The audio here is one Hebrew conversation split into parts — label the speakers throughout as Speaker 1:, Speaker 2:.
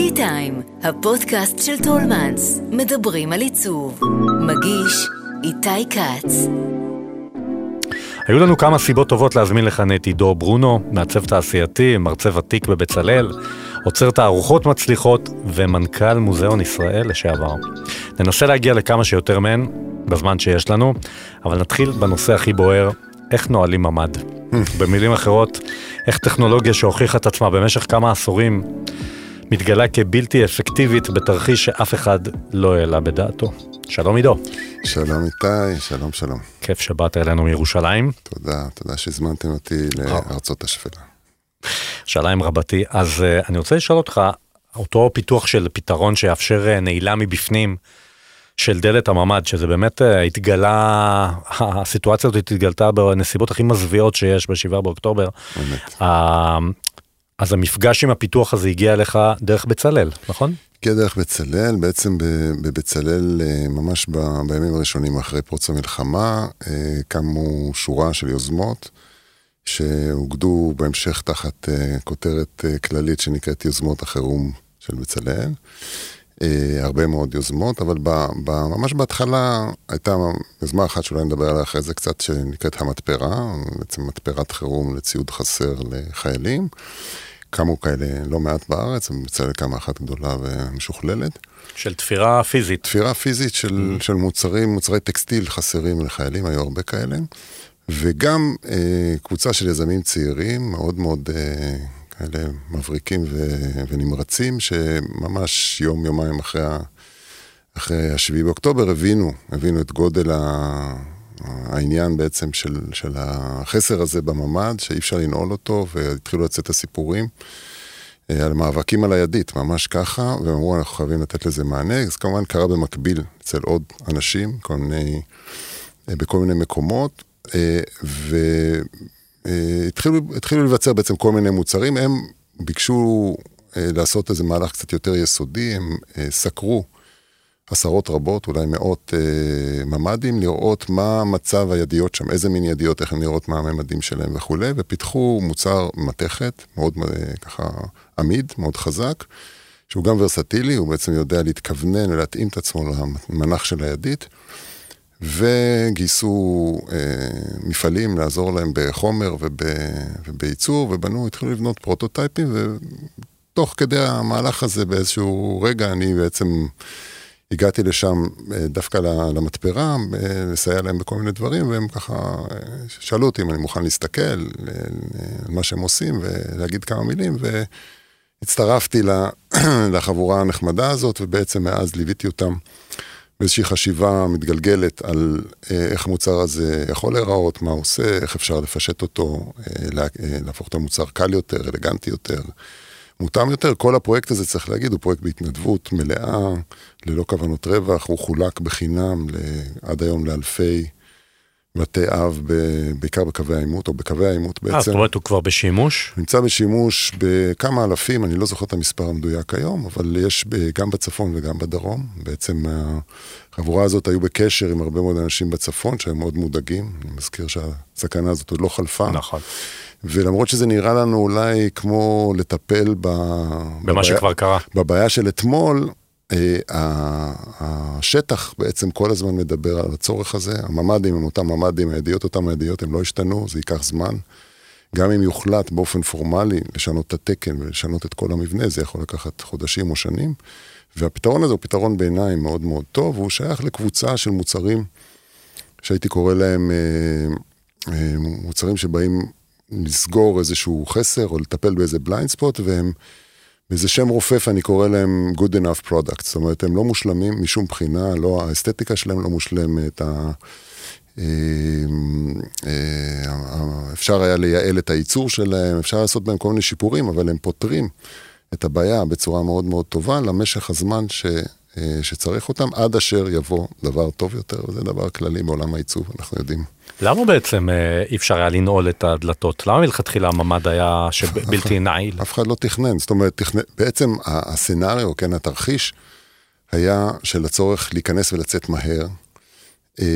Speaker 1: טי טיים, הפודקאסט של טולמנס, מדברים על עיצוב. מגיש איתי כץ.
Speaker 2: היו לנו כמה סיבות טובות להזמין לכאן את עידו ברונו, מעצב תעשייתי, מרצה ותיק בבצלאל, עוצר תערוכות מצליחות ומנכ"ל מוזיאון ישראל לשעבר. ננסה להגיע לכמה שיותר מהן בזמן שיש לנו, אבל נתחיל בנושא הכי בוער, איך נועלים ממ"ד. במילים אחרות, איך טכנולוגיה שהוכיחה את עצמה במשך כמה עשורים מתגלה כבלתי אפקטיבית בתרחיש שאף אחד לא העלה בדעתו. שלום עידו.
Speaker 3: שלום איתי, שלום שלום.
Speaker 2: כיף שבאת אלינו מירושלים.
Speaker 3: תודה, תודה שהזמנתם אותי לארצות השפלה.
Speaker 2: ירושלים רבתי. אז uh, אני רוצה לשאול אותך, אותו פיתוח של פתרון שיאפשר uh, נעילה מבפנים של דלת הממ"ד, שזה באמת uh, התגלה, הסיטואציה הזאת התגלתה בנסיבות הכי מזוויעות שיש ב-7 באוקטובר.
Speaker 3: באמת.
Speaker 2: אז המפגש עם הפיתוח הזה הגיע אליך דרך בצלאל, נכון?
Speaker 3: הגיע דרך בצלאל, בעצם בבצלאל, ממש בימים הראשונים אחרי פרוץ המלחמה, קמו שורה של יוזמות. שאוגדו בהמשך תחת uh, כותרת כללית שנקראת יוזמות החירום של בצלאל. הרבה מאוד יוזמות, אבל ב, ב, ממש בהתחלה הייתה יוזמה אחת שאולי נדבר עליה אחרי זה קצת, שנקראת המתפרה, בעצם מתפרת חירום לציוד חסר לחיילים. קמו כאלה לא מעט בארץ, ובצלאל קמה אחת גדולה ומשוכללת.
Speaker 2: של תפירה פיזית.
Speaker 3: תפירה פיזית של, mm. של מוצרים, מוצרי טקסטיל חסרים לחיילים, היו הרבה כאלה. וגם אה, קבוצה של יזמים צעירים, מאוד מאוד אה, כאלה מבריקים ו, ונמרצים, שממש יום-יומיים אחרי, אחרי השביעי באוקטובר הבינו, הבינו את גודל ה... העניין בעצם של, של החסר הזה בממ"ד, שאי אפשר לנעול אותו, והתחילו לצאת הסיפורים אה, על מאבקים על הידית, ממש ככה, והם אמרו, אנחנו חייבים לתת לזה מענה. זה כמובן קרה במקביל אצל עוד אנשים, כל מיני, אה, בכל מיני מקומות, אה, והתחילו להיווצר בעצם כל מיני מוצרים, הם ביקשו לעשות איזה מהלך קצת יותר יסודי, הם סקרו עשרות רבות, אולי מאות ממ"דים, לראות מה מצב הידיות שם, איזה מין ידיות, איך הן נראות, מה הממדים שלהם וכולי, ופיתחו מוצר מתכת, מאוד ככה עמיד, מאוד חזק, שהוא גם ורסטילי, הוא בעצם יודע להתכוונן ולהתאים את עצמו למנח של הידית. וגייסו אה, מפעלים לעזור להם בחומר וב, ובייצור, ובנו, התחילו לבנות פרוטוטייפים, ותוך כדי המהלך הזה באיזשהו רגע אני בעצם הגעתי לשם אה, דווקא למתפרה, אה, לסייע להם בכל מיני דברים, והם ככה אה, שאלו אותי אם אני מוכן להסתכל על מה שהם עושים ולהגיד כמה מילים, והצטרפתי לחבורה הנחמדה הזאת, ובעצם מאז ליוויתי אותם. באיזושהי חשיבה מתגלגלת על איך המוצר הזה יכול להיראות, מה הוא עושה, איך אפשר לפשט אותו, להפוך אותו למוצר קל יותר, אלגנטי יותר, מותאם יותר. כל הפרויקט הזה, צריך להגיד, הוא פרויקט בהתנדבות מלאה, ללא כוונות רווח, הוא חולק בחינם עד היום לאלפי בתי אב, בעיקר בקווי העימות, או בקווי העימות בעצם. אה,
Speaker 2: זאת אומרת, הוא כבר בשימוש?
Speaker 3: נמצא בשימוש בכמה אלפים, אני לא זוכר את המספר המדויק היום, אבל יש גם בצפון וגם בדרום. בעצם החבורה הזאת היו בקשר עם הרבה מאוד אנשים בצפון, שהם מאוד מודאגים. אני מזכיר שהסכנה הזאת עוד לא חלפה.
Speaker 2: נכון.
Speaker 3: ולמרות שזה נראה לנו אולי כמו לטפל ב...
Speaker 2: במה בבעיה, שכבר קרה.
Speaker 3: בבעיה של אתמול, אה, השטח בעצם כל הזמן מדבר על הצורך הזה, הממ"דים הם אותם ממ"דים, הידיעות אותם הידיעות, הם לא השתנו, זה ייקח זמן. גם אם יוחלט באופן פורמלי לשנות את התקן ולשנות את כל המבנה, זה יכול לקחת חודשים או שנים. והפתרון הזה הוא פתרון בעיניי מאוד מאוד טוב, והוא שייך לקבוצה של מוצרים שהייתי קורא להם אה, אה, מוצרים שבאים לסגור איזשהו חסר או לטפל באיזה בליינד ספוט, והם וזה שם רופף, אני קורא להם good enough products, זאת אומרת, הם לא מושלמים משום בחינה, לא, האסתטיקה שלהם לא מושלמת, ה... אה, אה, אפשר היה לייעל את הייצור שלהם, אפשר לעשות בהם כל מיני שיפורים, אבל הם פותרים את הבעיה בצורה מאוד מאוד טובה למשך הזמן ש, שצריך אותם, עד אשר יבוא דבר טוב יותר, וזה דבר כללי בעולם העיצוב, אנחנו יודעים.
Speaker 2: למה בעצם אה, אי אפשר היה לנעול את הדלתות? למה מלכתחילה הממ"ד היה בלתי נעיל?
Speaker 3: אף אחד לא תכנן, זאת אומרת, תכנן, בעצם הסצנריו, כן, התרחיש, היה של הצורך להיכנס ולצאת מהר אה,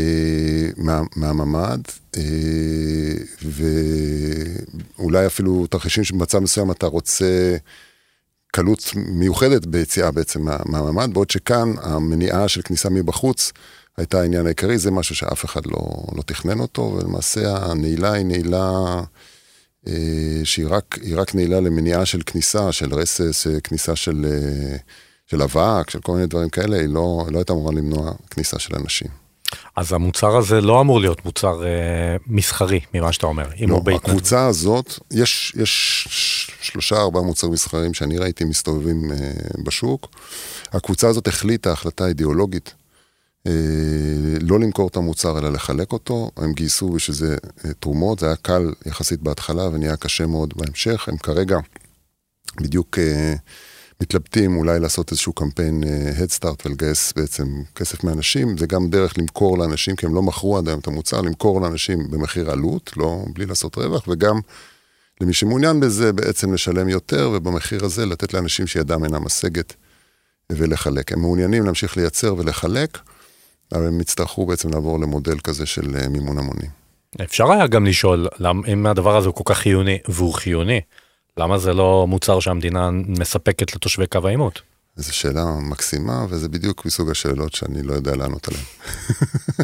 Speaker 3: מה, מהממ"ד, אה, ואולי אפילו תרחישים שבמצב מסוים אתה רוצה קלות מיוחדת ביציאה בעצם מהממ"ד, בעוד שכאן המניעה של כניסה מבחוץ הייתה העניין העיקרי, זה משהו שאף אחד לא, לא תכנן אותו, ולמעשה הנעילה היא נעילה אה, שהיא רק, רק נעילה למניעה של כניסה, של רסס, אה, כניסה של, אה, של אבק, של כל מיני דברים כאלה, היא לא, לא הייתה אמורה למנוע כניסה של אנשים.
Speaker 2: אז המוצר הזה לא אמור להיות מוצר אה, מסחרי, ממה שאתה אומר.
Speaker 3: לא, הקבוצה הזאת, יש, יש שלושה ארבעה מוצרים מסחריים שאני ראיתי מסתובבים אה, בשוק. הקבוצה הזאת החליטה החלטה אידיאולוגית אה, לא למכור את המוצר אלא לחלק אותו, הם גייסו בשביל זה אה, תרומות, זה היה קל יחסית בהתחלה ונהיה קשה מאוד בהמשך, הם כרגע בדיוק אה, מתלבטים אולי לעשות איזשהו קמפיין Head Start ולגייס בעצם כסף מאנשים, זה גם דרך למכור לאנשים, כי הם לא מכרו עד היום את המוצר, למכור לאנשים במחיר עלות, לא בלי לעשות רווח, וגם למי שמעוניין בזה בעצם לשלם יותר, ובמחיר הזה לתת לאנשים שידם אינה משגת ולחלק. הם מעוניינים להמשיך לייצר ולחלק. אבל הם יצטרכו בעצם לעבור למודל כזה של אה, מימון המוני.
Speaker 2: אפשר היה גם לשאול, אם הדבר הזה הוא כל כך חיוני, והוא חיוני, למה זה לא מוצר שהמדינה מספקת לתושבי קו העימות?
Speaker 3: זו שאלה מקסימה, וזה בדיוק מסוג השאלות שאני לא יודע לענות עליהן.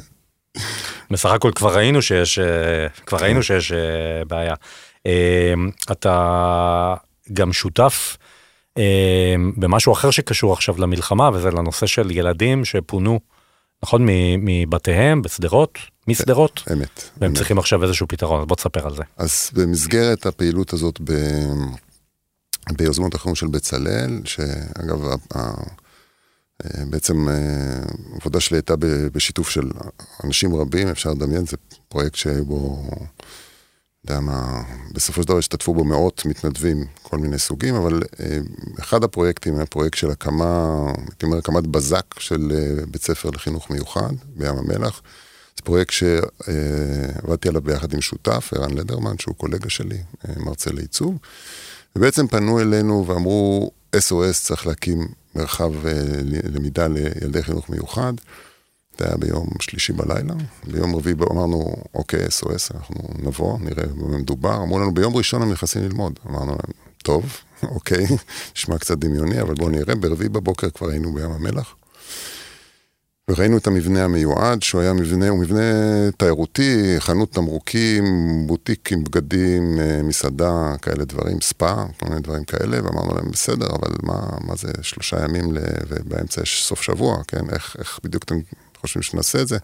Speaker 2: בסך הכל כבר ראינו שיש, אה, כבר ראינו כן. שיש אה, בעיה. אתה גם שותף במשהו אחר שקשור עכשיו למלחמה, וזה לנושא של ילדים שפונו נכון? מבתיהם בשדרות, משדרות.
Speaker 3: אמת.
Speaker 2: והם אמת. צריכים עכשיו איזשהו פתרון, אז בוא תספר על זה.
Speaker 3: אז במסגרת הפעילות הזאת ב... ביוזמות החירום של בצלאל, שאגב, ה... בעצם אה, עבודה שלי הייתה בשיתוף של אנשים רבים, אפשר לדמיין, זה פרויקט שהיו בו יודע מה, בסופו של דבר השתתפו בו מאות מתנדבים, כל מיני סוגים, אבל אה, אחד הפרויקטים היה פרויקט של הקמה, הייתי אומר, הקמת בזק של אה, בית ספר לחינוך מיוחד בים המלח. זה פרויקט שעבדתי עליו ביחד עם שותף, ערן לדרמן, שהוא קולגה שלי, אה, מרצה לעיצוב. ובעצם פנו אלינו ואמרו, SOS צריך להקים מרחב למידה לילדי חינוך מיוחד. זה היה ביום שלישי בלילה. ביום רביעי אמרנו, אוקיי, SOS, אנחנו נבוא, נראה במה מדובר. אמרו לנו, ביום ראשון הם נכנסים ללמוד. אמרנו להם, טוב, אוקיי, נשמע קצת דמיוני, אבל בואו נראה. ברביעי בבוקר כבר היינו בים המלח. וראינו את המבנה המיועד, שהוא היה מבנה, הוא מבנה תיירותי, חנות תמרוקים, בוטיק עם בגדים, אה, מסעדה, כאלה דברים, ספא, כל מיני דברים כאלה, ואמרנו להם, בסדר, אבל מה, מה זה שלושה ימים, ובאמצע יש סוף שבוע, כן? איך, איך בדיוק אתם חושבים שנעשה את זה.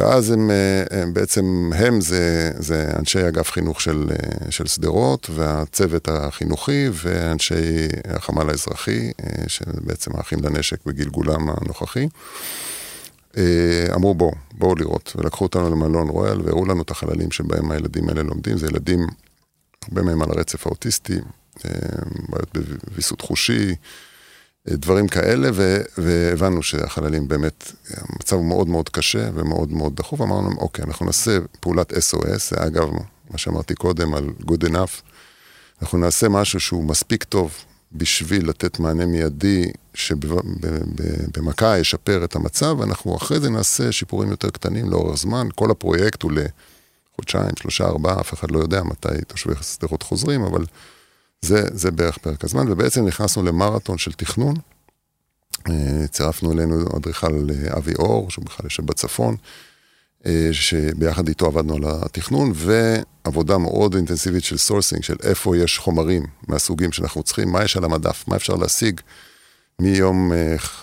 Speaker 3: ואז הם, אה, הם בעצם, הם זה, זה אנשי אגף חינוך של, אה, של שדרות, והצוות החינוכי, ואנשי החמ"ל האזרחי, אה, שבעצם האחים לנשק בגלגולם הנוכחי. אמרו בואו, בואו לראות, ולקחו אותנו למלון רויאל, והראו לנו את החללים שבהם הילדים האלה לומדים, זה ילדים, הרבה מהם על הרצף האוטיסטי, בעיות בוויסות חושי, דברים כאלה, והבנו שהחללים באמת, המצב הוא מאוד מאוד קשה ומאוד מאוד דחוף, אמרנו, אוקיי, אנחנו נעשה פעולת SOS, זה אגב, מה שאמרתי קודם על good enough, אנחנו נעשה משהו שהוא מספיק טוב בשביל לתת מענה מיידי שבמכה ישפר את המצב, ואנחנו אחרי זה נעשה שיפורים יותר קטנים לאורך זמן, כל הפרויקט הוא לחודשיים, שלושה, ארבעה, אף אחד לא יודע מתי תושבי שדרות חוזרים, אבל... זה, זה בערך פרק הזמן, ובעצם נכנסנו למרתון של תכנון. אה, צירפנו אלינו אדריכל אה, אבי אור, שהוא בכלל יושב בצפון, אה, שביחד איתו עבדנו על התכנון, ועבודה מאוד אינטנסיבית של sourcing, של איפה יש חומרים מהסוגים שאנחנו צריכים, מה יש על המדף, מה אפשר להשיג מיום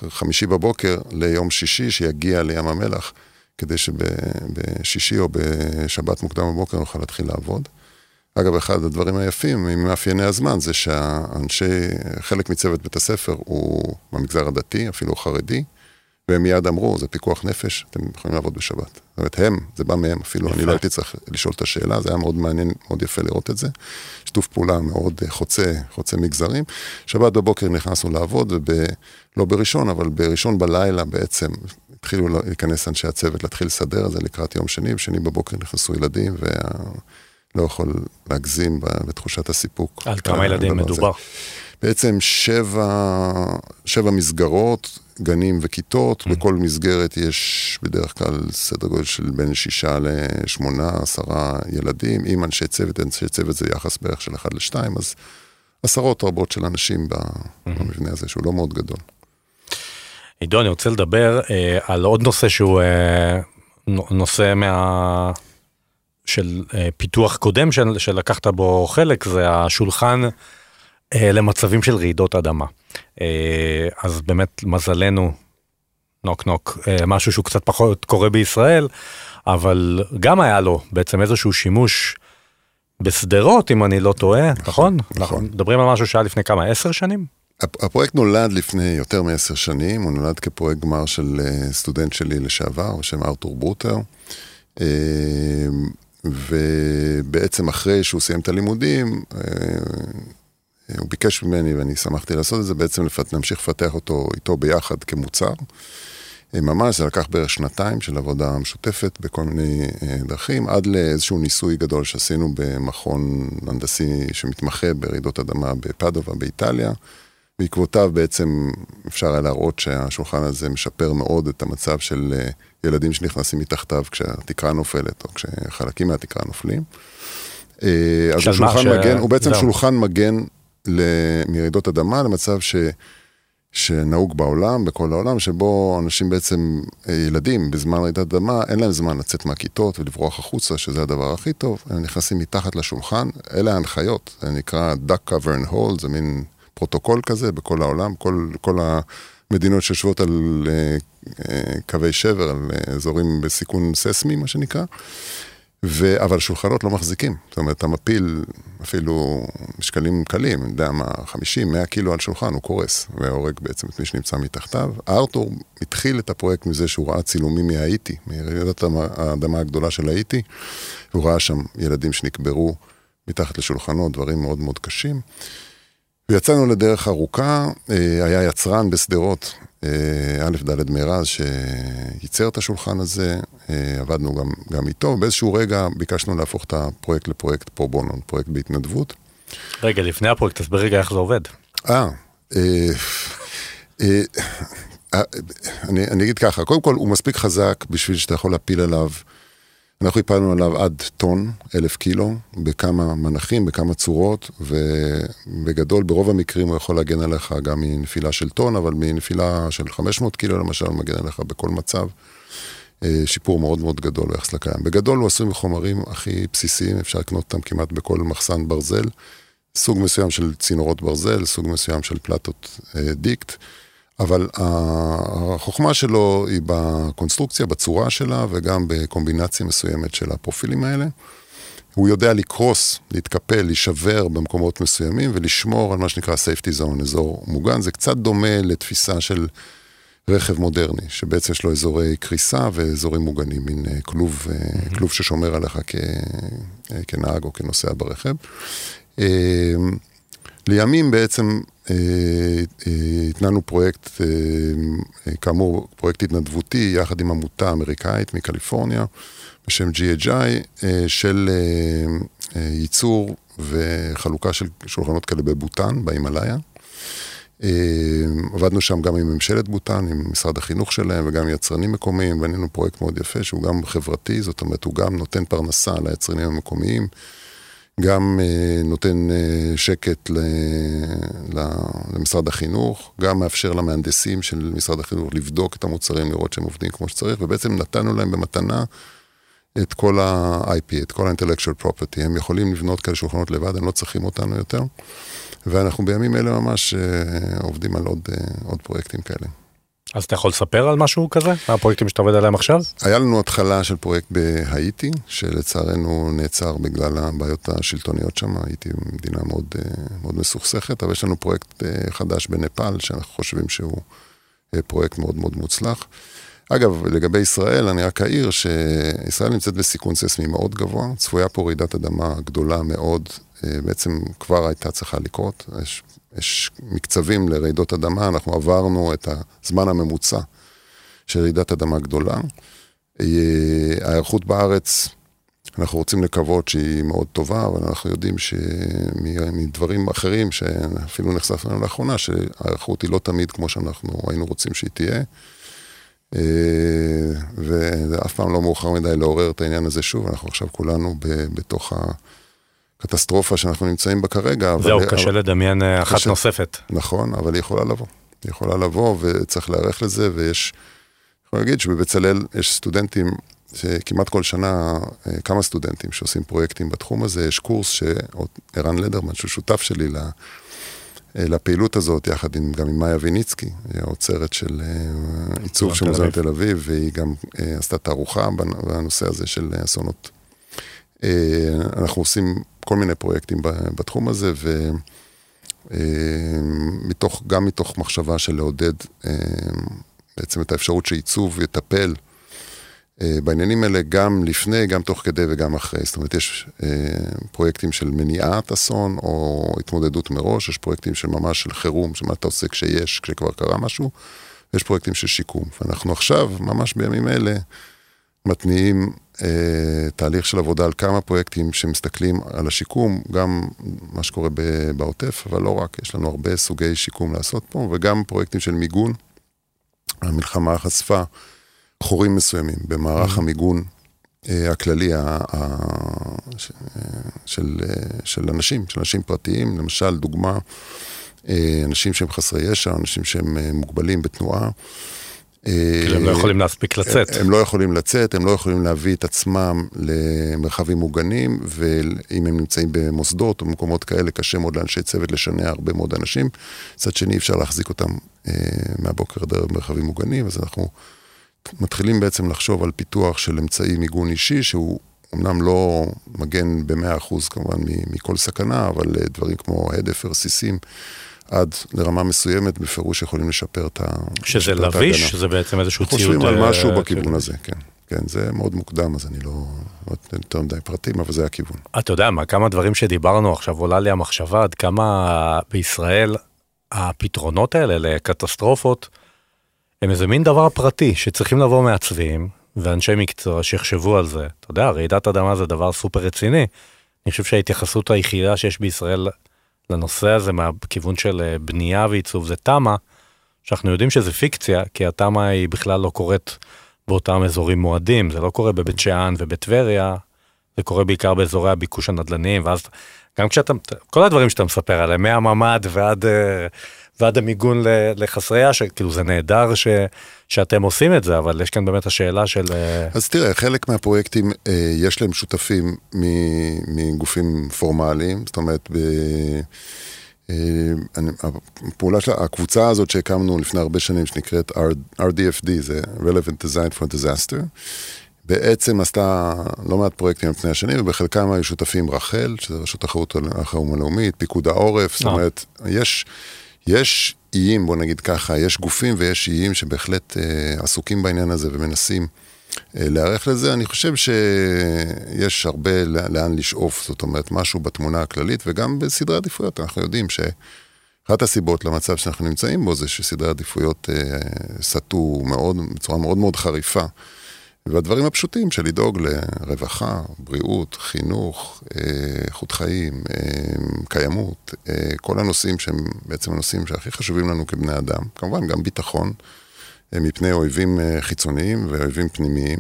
Speaker 3: חמישי בבוקר ליום שישי שיגיע לים המלח, כדי שבשישי או בשבת מוקדם בבוקר נוכל להתחיל לעבוד. אגב, אחד הדברים היפים ממאפייני הזמן זה שהאנשי, חלק מצוות בית הספר הוא במגזר הדתי, אפילו חרדי, והם מיד אמרו, זה פיקוח נפש, אתם יכולים לעבוד בשבת. זאת אומרת, הם, זה בא מהם, אפילו יפה. אני לא הייתי צריך לשאול את השאלה, זה היה מאוד מעניין, מאוד יפה לראות את זה. שיתוף פעולה מאוד חוצה, חוצה מגזרים. שבת בבוקר נכנסנו לעבוד, ולא בראשון, אבל בראשון בלילה בעצם התחילו להיכנס אנשי הצוות, להתחיל לסדר את זה לקראת יום שני, ושני בבוקר נכנסו ילדים, וה... לא יכול להגזים בתחושת הסיפוק.
Speaker 2: על כמה ילדים מדובר?
Speaker 3: בעצם שבע, שבע מסגרות, גנים וכיתות, mm. בכל מסגרת יש בדרך כלל סדר גודל של בין שישה לשמונה, עשרה ילדים, עם אנשי צוות, אנשי צוות זה יחס בערך של אחד לשתיים, אז עשרות רבות של אנשים במבנה הזה, שהוא לא מאוד גדול.
Speaker 2: עידו, אני רוצה לדבר אה, על עוד נושא שהוא אה, נושא מה... של אה, פיתוח קודם של, שלקחת בו חלק, זה השולחן אה, למצבים של רעידות אדמה. אה, אז באמת, מזלנו, נוק נוק, אה, משהו שהוא קצת פחות קורה בישראל, אבל גם היה לו בעצם איזשהו שימוש בשדרות, אם אני לא טועה, נכון? נכון. נכון. מדברים על משהו שהיה לפני כמה, עשר שנים?
Speaker 3: הפרויקט נולד לפני יותר מעשר שנים, הוא נולד כפרויקט גמר של אה, סטודנט שלי לשעבר, בשם ארתור ברוטר. אה, ובעצם אחרי שהוא סיים את הלימודים, אה, הוא ביקש ממני, ואני שמחתי לעשות את זה, בעצם להמשיך לפתח אותו איתו ביחד כמוצר. ממש, זה לקח בערך שנתיים של עבודה משותפת בכל מיני דרכים, עד לאיזשהו ניסוי גדול שעשינו במכון הנדסי שמתמחה ברעידות אדמה בפדובה באיטליה. בעקבותיו בעצם אפשר היה להראות שהשולחן הזה משפר מאוד את המצב של אה, ילדים שנכנסים מתחתיו כשהתקרה נופלת, או כשחלקים מהתקרה נופלים. אה, אז השולחן ש... מגן, הוא בעצם שולחן מגן מרעידות אדמה למצב ש... שנהוג בעולם, בכל העולם, שבו אנשים בעצם, אה, ילדים, בזמן רעידת אדמה, אין להם זמן לצאת מהכיתות ולברוח החוצה, שזה הדבר הכי טוב, הם נכנסים מתחת לשולחן, אלה ההנחיות, זה נקרא duck cover and hold, זה מין פרוטוקול כזה בכל העולם, כל, כל המדינות שיושבות על uh, קווי שבר, על uh, אזורים בסיכון ססמי, מה שנקרא. ו... אבל שולחנות לא מחזיקים, זאת אומרת, אתה מפיל אפילו משקלים קלים, אני יודע מה, 50, 100 קילו על שולחן, הוא קורס, והורג בעצם את מי שנמצא מתחתיו. ארתור התחיל את הפרויקט מזה שהוא ראה צילומים מהאיטי, מרעידת האדמה הגדולה של האיטי, והוא ראה שם ילדים שנקברו מתחת לשולחנות, דברים מאוד מאוד קשים. ויצאנו לדרך ארוכה, אה, היה יצרן בשדרות, אה, א' ד' מירז, שייצר את השולחן הזה, אה, עבדנו גם, גם איתו, באיזשהו רגע ביקשנו להפוך את הפרויקט לפרויקט פרו בונו, פרויקט בהתנדבות.
Speaker 2: רגע, לפני הפרויקט, תסביר רגע איך זה עובד.
Speaker 3: אה, אני, אני אגיד ככה, קודם כל הוא מספיק חזק בשביל שאתה יכול להפיל עליו אנחנו הפלנו עליו עד טון, אלף קילו, בכמה מנחים, בכמה צורות, ובגדול, ברוב המקרים הוא יכול להגן עליך גם מנפילה של טון, אבל מנפילה של 500 קילו למשל, הוא מגן עליך בכל מצב. אה, שיפור מאוד מאוד גדול ביחס לקיים. בגדול הוא עשוי מחומרים הכי בסיסיים, אפשר לקנות אותם כמעט בכל מחסן ברזל. סוג מסוים של צינורות ברזל, סוג מסוים של פלטות אה, דיקט. אבל החוכמה שלו היא בקונסטרוקציה, בצורה שלה, וגם בקומבינציה מסוימת של הפרופילים האלה. הוא יודע לקרוס, להתקפל, להישבר במקומות מסוימים ולשמור על מה שנקרא safety zone, אזור מוגן. זה קצת דומה לתפיסה של רכב מודרני, שבעצם יש לו אזורי קריסה ואזורים מוגנים, מין אה, כלוב, mm-hmm. כלוב ששומר עליך כ... אה, כנהג או כנוסע ברכב. לימים בעצם אה, אה, התנענו פרויקט, אה, כאמור, פרויקט התנדבותי, יחד עם עמותה אמריקאית מקליפורניה, בשם GHI, של ייצור וחלוקה של שולחנות כאלה בבוטן, בהימאליה. עבדנו שם גם עם ממשלת בוטן, עם משרד החינוך שלהם וגם עם יצרנים מקומיים, בנינו פרויקט מאוד יפה שהוא גם חברתי, זאת אומרת, הוא גם נותן פרנסה ליצרנים המקומיים. גם אה, נותן אה, שקט למשרד החינוך, גם מאפשר למהנדסים של משרד החינוך לבדוק את המוצרים, לראות שהם עובדים כמו שצריך, ובעצם נתנו להם במתנה את כל ה-IP, את כל ה-intellectual property. הם יכולים לבנות כאלה שולחנות לבד, הם לא צריכים אותנו יותר. ואנחנו בימים אלה ממש אה, עובדים על עוד, עוד פרויקטים כאלה.
Speaker 2: אז אתה יכול לספר על משהו כזה? מה הפרויקטים שאתה עובד עליהם עכשיו?
Speaker 3: היה לנו התחלה של פרויקט בהאיטי, שלצערנו נעצר בגלל הבעיות השלטוניות שם, הייתי מדינה מאוד, אה, מאוד מסוכסכת, אבל יש לנו פרויקט אה, חדש בנפאל, שאנחנו חושבים שהוא אה, פרויקט מאוד מאוד מוצלח. אגב, לגבי ישראל, אני רק אעיר שישראל נמצאת בסיכון ססמי מאוד גבוה, צפויה פה רעידת אדמה גדולה מאוד, בעצם כבר הייתה צריכה לקרות, יש יש מקצבים לרעידות אדמה, אנחנו עברנו את הזמן הממוצע של רעידת אדמה גדולה. אה, ההיערכות בארץ, אנחנו רוצים לקוות שהיא מאוד טובה, אבל אנחנו יודעים שמדברים אחרים שאפילו נחשפנו לאחרונה, שההיערכות היא לא תמיד כמו שאנחנו היינו רוצים שהיא תהיה. אה, וזה אף פעם לא מאוחר מדי לעורר את העניין הזה שוב, אנחנו עכשיו כולנו בתוך קטסטרופה שאנחנו נמצאים בה כרגע.
Speaker 2: זהו,
Speaker 3: אבל,
Speaker 2: קשה לדמיין אה, אחת
Speaker 3: קשה.
Speaker 2: נוספת.
Speaker 3: נכון, אבל היא יכולה לבוא. היא יכולה לבוא וצריך להיערך לזה, ויש, אני יכול להגיד שבבצלאל יש סטודנטים, שכמעט כל שנה אה, כמה סטודנטים שעושים פרויקטים בתחום הזה, יש קורס שערן לדרמן, שהוא שותף שלי אה, לפעילות הזאת, יחד עם, גם עם מאיה ויניצקי, היא האוצרת של אה, עיצוב של מוזיאון תל אביב, והיא גם עשתה תערוכה בנושא הזה של אסונות. אנחנו עושים כל מיני פרויקטים בתחום הזה, ו... מתוך, גם מתוך מחשבה של לעודד בעצם את האפשרות שעיצוב יטפל אה, בעניינים האלה גם לפני, גם תוך כדי וגם אחרי. זאת אומרת, יש אה, פרויקטים של מניעת אסון או התמודדות מראש, יש פרויקטים של ממש של חירום, שמה אתה עושה כשיש, כשכבר קרה משהו, ויש פרויקטים של שיקום. ואנחנו עכשיו, ממש בימים אלה, מתניעים אה, תהליך של עבודה על כמה פרויקטים שמסתכלים על השיקום, גם מה שקורה בעוטף, אבל לא רק, יש לנו הרבה סוגי שיקום לעשות פה, וגם פרויקטים של מיגון. המלחמה חשפה חורים מסוימים במערך mm-hmm. המיגון אה, הכללי של, אה, של אנשים, של אנשים פרטיים, למשל, דוגמה, אה, אנשים שהם חסרי ישע, אנשים שהם מוגבלים בתנועה.
Speaker 2: כאילו הם לא יכולים להספיק לצאת.
Speaker 3: הם לא יכולים לצאת, הם לא יכולים להביא את עצמם למרחבים מוגנים, ואם הם נמצאים במוסדות או במקומות כאלה, קשה מאוד לאנשי צוות לשנע הרבה מאוד אנשים. מצד שני, אפשר להחזיק אותם מהבוקר עד ערב במרחבים מוגנים, אז אנחנו מתחילים בעצם לחשוב על פיתוח של אמצעי מיגון אישי, שהוא אמנם לא מגן ב-100% כמובן מכל סכנה, אבל אה, דברים כמו הדף ורסיסים. עד לרמה מסוימת, בפירוש יכולים לשפר את ה...
Speaker 2: שזה לביש? זה בעצם איזשהו ציוד...
Speaker 3: חושבים על אה, משהו בכיוון הזה, כן. כן, זה מאוד מוקדם, אז אני לא נותן יותר מדי פרטים, אבל זה הכיוון.
Speaker 2: אתה יודע מה, כמה דברים שדיברנו עכשיו, עולה לי המחשבה עד כמה בישראל הפתרונות האלה לקטסטרופות, הם איזה מין דבר פרטי שצריכים לבוא מעצבים ואנשי מקצוע שיחשבו על זה. אתה יודע, רעידת אדמה זה דבר סופר רציני. אני חושב שההתייחסות היחידה שיש בישראל לנושא הזה מהכיוון של אה, בנייה ועיצוב זה תמ"א, שאנחנו יודעים שזה פיקציה, כי התמ"א היא בכלל לא קורית באותם אזורים מועדים, זה לא קורה בבית שאן ובטבריה, זה קורה בעיקר באזורי הביקוש הנדל"ניים, ואז גם כשאתה, כל הדברים שאתה מספר עליהם, מהממ"ד ועד אה, ועד המיגון לחסרי ישע, כאילו זה נהדר ש, שאתם עושים את זה, אבל יש כאן באמת השאלה של... אה,
Speaker 3: אז תראה, חלק מהפרויקטים אה, יש להם שותפים מגופים פורמליים, זאת אומרת, ב... אה, הפעולה של הקבוצה הזאת שהקמנו לפני הרבה שנים, שנקראת RDFD, זה Relevant Design for Disaster, בעצם עשתה לא מעט פרויקטים על פני השנים, ובחלקם היו שותפים רח"ל, שזה רשות החירום הלאומית, פיקוד העורף, זאת אומרת, יש... יש איים, בוא נגיד ככה, יש גופים ויש איים שבהחלט אה, עסוקים בעניין הזה ומנסים אה, להיערך לזה. אני חושב שיש הרבה לאן לשאוף, זאת אומרת, משהו בתמונה הכללית וגם בסדרי עדיפויות. אנחנו יודעים שאחת הסיבות למצב שאנחנו נמצאים בו זה שסדרי עדיפויות אה, סטו מאוד, בצורה מאוד מאוד חריפה. והדברים הפשוטים של לדאוג לרווחה, בריאות, חינוך, אה, איכות חיים, אה, קיימות, אה, כל הנושאים שהם בעצם הנושאים שהכי חשובים לנו כבני אדם, כמובן גם ביטחון מפני אויבים חיצוניים ואויבים פנימיים.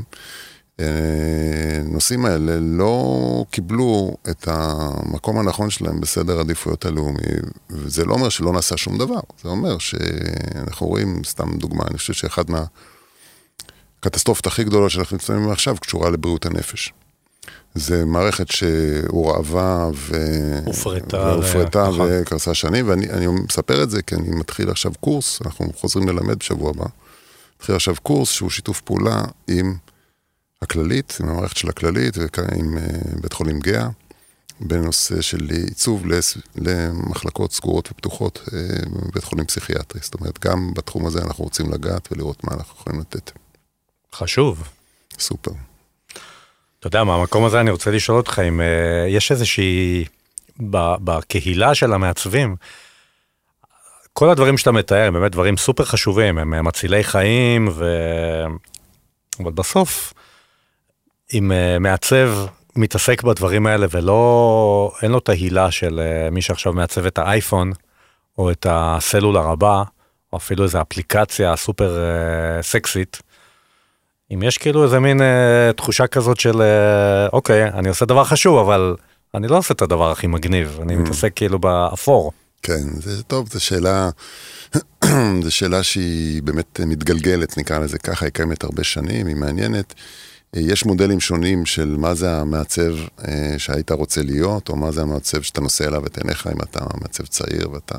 Speaker 3: הנושאים האלה לא קיבלו את המקום הנכון שלהם בסדר העדיפויות הלאומי, וזה לא אומר שלא נעשה שום דבר, זה אומר שאנחנו רואים, סתם דוגמה, אני חושב שאחד מה... הקטסטרופות הכי גדולות שאנחנו נמצאים עכשיו קשורה לבריאות הנפש. זה מערכת שהורעבה והופרטה נכון. וקרסה שנים, ואני מספר את זה כי אני מתחיל עכשיו קורס, אנחנו חוזרים ללמד בשבוע הבא. מתחיל עכשיו קורס שהוא שיתוף פעולה עם הכללית, עם המערכת של הכללית ועם אה, בית חולים גאה, בנושא של עיצוב למחלקות סגורות ופתוחות אה, בבית חולים פסיכיאטרי. זאת אומרת, גם בתחום הזה אנחנו רוצים לגעת ולראות מה אנחנו יכולים לתת.
Speaker 2: חשוב.
Speaker 3: סופר.
Speaker 2: אתה יודע, מהמקום הזה אני רוצה לשאול אותך אם uh, יש איזושהי, בקהילה של המעצבים, כל הדברים שאתה מתאר הם באמת דברים סופר חשובים, הם מצילי חיים, ו... אבל בסוף, אם uh, מעצב מתעסק בדברים האלה ולא, אין לו את ההילה של מי שעכשיו מעצב את האייפון, או את הסלולר הבא, או אפילו איזו אפליקציה סופר סקסית, אם יש כאילו איזה מין אה, תחושה כזאת של אה, אוקיי, אני עושה דבר חשוב, אבל אני לא עושה את הדבר הכי מגניב, אני מתעסק כאילו באפור.
Speaker 3: כן, זה טוב, זו שאלה, זו שאלה שהיא באמת מתגלגלת, נקרא לזה ככה, היא קיימת הרבה שנים, היא מעניינת. יש מודלים שונים של מה זה המעצב אה, שהיית רוצה להיות, או מה זה המעצב שאתה נושא אליו את עיניך אם אתה מעצב צעיר ואתה...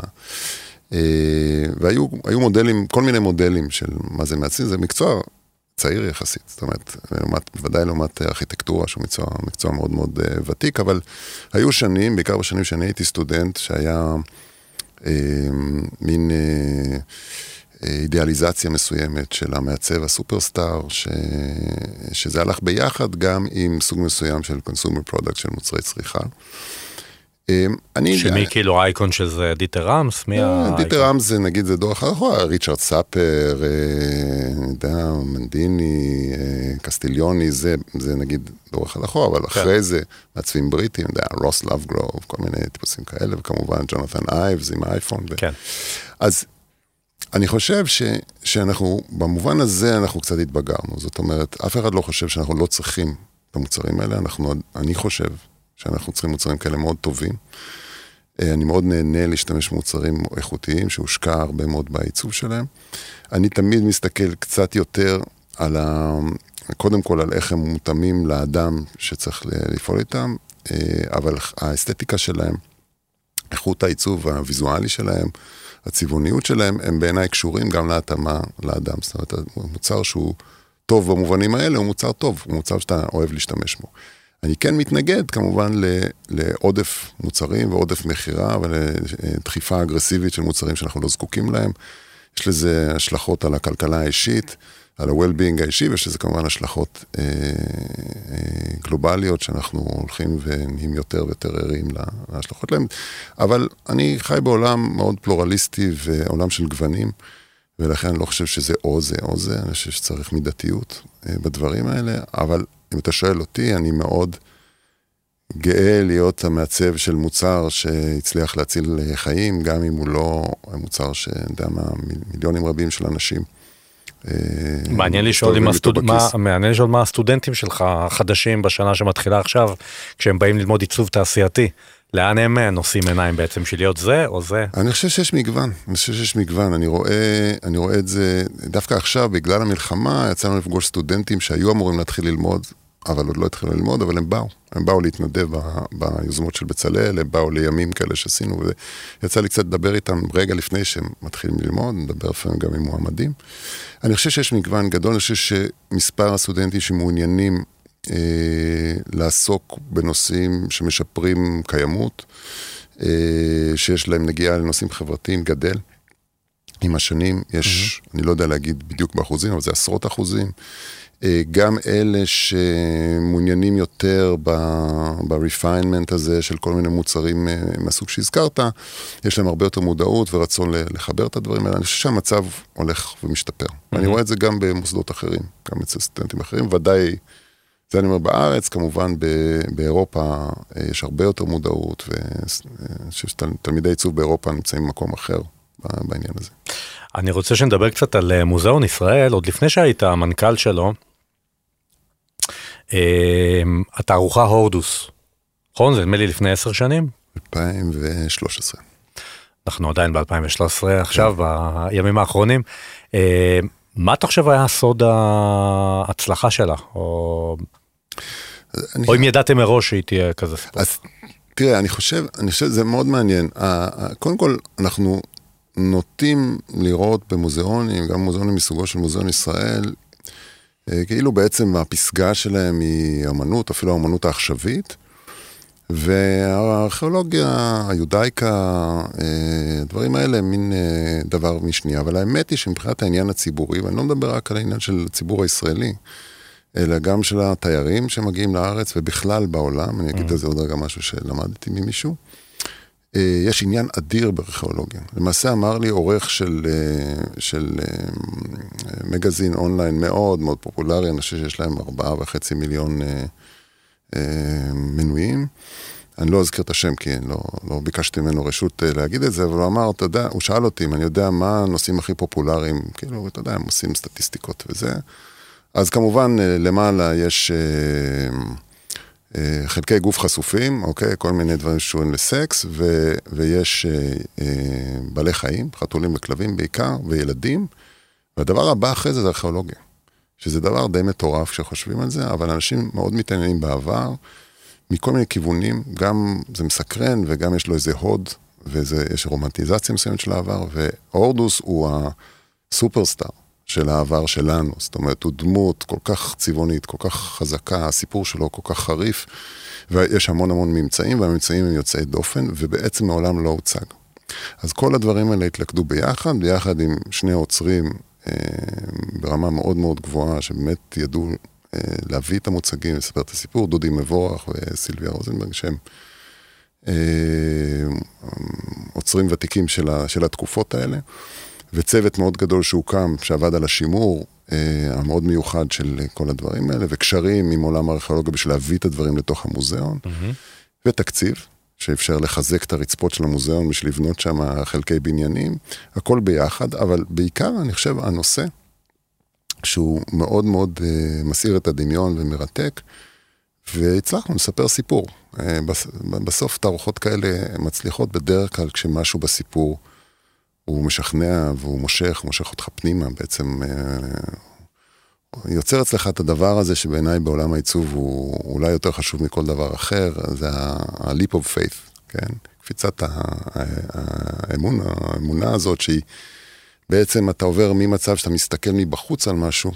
Speaker 3: אה, והיו מודלים, כל מיני מודלים של מה זה מעצב, זה מקצוע צעיר יחסית, זאת אומרת, לעומת, בוודאי לעומת ארכיטקטורה, שהוא מקצוע, מקצוע מאוד מאוד uh, ותיק, אבל היו שנים, בעיקר בשנים שאני הייתי סטודנט, שהיה אה, מין אה, אידיאליזציה מסוימת של המעצב הסופרסטאר, ש... שזה הלך ביחד גם עם סוג מסוים של consumer product, של מוצרי צריכה.
Speaker 2: אמ, אני... שמי כאילו אייקון של זה דיטר רמס? מי
Speaker 3: אה, האייקון? דיטר רמס זה נגיד זה דור אחר, ריצ'רד סאפר, אה, אני יודע, מנדיני, אה, קסטיליוני, זה, נגיד דור אחד אחורה, אבל כן. אחרי זה מעצבים בריטים, רוס לאבגרוב, כל מיני טיפוסים כאלה, וכמובן ג'ונתן אייבס עם האייפון. כן. אז אני חושב ש, שאנחנו, במובן הזה אנחנו קצת התבגרנו, זאת אומרת, אף אחד לא חושב שאנחנו לא צריכים את המוצרים האלה, אנחנו, אני חושב שאנחנו צריכים מוצרים כאלה מאוד טובים. אה, אני מאוד נהנה להשתמש במוצרים איכותיים, שהושקע הרבה מאוד בעיצוב שלהם. אני תמיד מסתכל קצת יותר על ה... קודם כל על איך הם מותאמים לאדם שצריך לפעול איתם, אה, אבל האסתטיקה שלהם, איכות העיצוב הוויזואלי שלהם, הצבעוניות שלהם, הם בעיניי קשורים גם להתאמה לאדם. זאת אומרת, מוצר שהוא טוב במובנים האלה הוא מוצר טוב, הוא מוצר שאתה אוהב להשתמש בו. אני כן מתנגד כמובן לעודף מוצרים ועודף מכירה ולדחיפה אגרסיבית של מוצרים שאנחנו לא זקוקים להם. יש לזה השלכות על הכלכלה האישית, על ה-well-being האישי, ויש לזה כמובן השלכות אה, אה, גלובליות שאנחנו הולכים ונהיים יותר ויותר ערים להשלכות להם. אבל אני חי בעולם מאוד פלורליסטי ועולם של גוונים, ולכן אני לא חושב שזה או זה או זה, אני חושב שצריך מידתיות אה, בדברים האלה, אבל אם אתה שואל אותי, אני מאוד גאה להיות המעצב של מוצר שהצליח להציל חיים, גם אם הוא לא מוצר שאני יודע מה, מיליונים רבים של אנשים.
Speaker 2: אה, מעניין לשאול, הסטוד... מה, מעניין לשאול מה הסטודנטים שלך החדשים בשנה שמתחילה עכשיו, כשהם באים ללמוד עיצוב תעשייתי. לאן הם נושאים עיניים בעצם, של להיות זה או זה?
Speaker 3: אני חושב שיש מגוון, אני חושב שיש מגוון, אני רואה, אני רואה את זה, דווקא עכשיו, בגלל המלחמה, יצא לנו לפגוש סטודנטים שהיו אמורים להתחיל ללמוד, אבל עוד לא התחילו ללמוד, אבל הם באו, הם באו להתנדב ביוזמות של בצלאל, הם באו לימים כאלה שעשינו, ויצא לי קצת לדבר איתם רגע לפני שהם מתחילים ללמוד, נדבר לפעמים גם עם מועמדים. אני חושב שיש מגוון גדול, אני חושב שמספר הסטודנטים שמעוניינים אה, לעסוק בנושאים שמשפרים קיימות, אה, שיש להם נגיעה לנושאים חברתיים, גדל. עם השנים יש, mm-hmm. אני לא יודע להגיד בדיוק באחוזים, אבל זה עשרות אחוזים. אה, גם אלה שמעוניינים יותר ב-refinement הזה של כל מיני מוצרים אה, מהסוג שהזכרת, יש להם הרבה יותר מודעות ורצון לחבר את הדברים האלה. אני חושב שהמצב הולך ומשתפר. Mm-hmm. אני רואה את זה גם במוסדות אחרים, גם אצל סטודנטים אחרים, ודאי זה אני אומר בארץ, כמובן באירופה אה, יש הרבה יותר מודעות, ואני חושב שתלמידי עיצוב באירופה נמצאים במקום אחר בעניין הזה.
Speaker 2: אני רוצה שנדבר קצת על אה, מוזיאון ישראל, עוד לפני שהיית המנכ"ל שלו, אה, התערוכה הורדוס, נכון? זה נדמה לי לפני עשר שנים?
Speaker 3: 2013.
Speaker 2: אנחנו עדיין ב-2013 עכשיו, כן. בימים האחרונים. מה אתה חושב היה סוד ההצלחה שלה? או או אם ידעתם מראש שהיא תהיה כזה ספורט. אז
Speaker 3: תראה, אני חושב, אני חושב שזה מאוד מעניין. קודם כל, אנחנו נוטים לראות במוזיאונים, גם מוזיאונים מסוגו של מוזיאון ישראל, אה, כאילו בעצם הפסגה שלהם היא אמנות, אפילו האמנות העכשווית. והארכיאולוגיה, היודאיקה, אה, הדברים האלה הם מין אה, דבר משני. אבל האמת היא שמבחינת העניין הציבורי, ואני לא מדבר רק על העניין של הציבור הישראלי, אלא גם של התיירים שמגיעים לארץ ובכלל בעולם, אני אגיד mm. על זה עוד רגע משהו שלמדתי ממישהו. אה, יש עניין אדיר בארכיאולוגיה. למעשה אמר לי עורך של, אה, של אה, מגזין אונליין מאוד מאוד פופולרי, חושב שיש להם ארבעה וחצי מיליון מנויים. אני לא אזכיר את השם כי לא, לא ביקשתי ממנו רשות להגיד את זה, אבל הוא אמר, אתה יודע, הוא שאל אותי אם אני יודע מה הנושאים הכי פופולריים, כאילו, אתה יודע, הם עושים סטטיסטיקות וזה. אז כמובן, אה, למעלה יש אה, חלקי גוף חשופים, אוקיי? כל מיני דברים שקשורים לסקס, ו, ויש אה, אה, בעלי חיים, חתולים וכלבים בעיקר, וילדים. והדבר הבא אחרי זה זה ארכיאולוגיה. שזה דבר די מטורף כשחושבים על זה, אבל אנשים מאוד מתעניינים בעבר, מכל מיני כיוונים, גם זה מסקרן וגם יש לו איזה הוד, ויש רומנטיזציה מסוימת של העבר, והורדוס הוא הסופרסטאר של העבר שלנו, זאת אומרת, הוא דמות כל כך צבעונית, כל כך חזקה, הסיפור שלו כל כך חריף, ויש המון המון ממצאים, והממצאים הם יוצאי דופן, ובעצם מעולם לא הוצג. אז כל הדברים האלה התלכדו ביחד, ביחד עם שני עוצרים ברמה מאוד מאוד גבוהה, שבאמת ידעו אה, להביא את המוצגים, לספר את הסיפור, דודי מבורך וסילביה רוזנברג, שהם אה, עוצרים ותיקים של, ה, של התקופות האלה. וצוות מאוד גדול שהוקם, שעבד על השימור אה, המאוד מיוחד של כל הדברים האלה, וקשרים עם עולם הארכיאולוגיה בשביל להביא את הדברים לתוך המוזיאון, mm-hmm. ותקציב, שאפשר לחזק את הרצפות של המוזיאון בשביל לבנות שם חלקי בניינים, הכל ביחד, אבל בעיקר אני חושב הנושא, שהוא מאוד מאוד אה, מסעיר את הדמיון ומרתק, והצלחנו לספר סיפור. אה, בסוף תערוכות כאלה מצליחות בדרך כלל כשמשהו בסיפור הוא משכנע והוא מושך, מושך אותך פנימה, בעצם אה, יוצר אצלך את הדבר הזה שבעיניי בעולם העיצוב הוא אולי יותר חשוב מכל דבר אחר, זה ה-leap of faith, כן? קפיצת האמון, האמונה הזאת שהיא, בעצם אתה עובר ממצב שאתה מסתכל מבחוץ על משהו,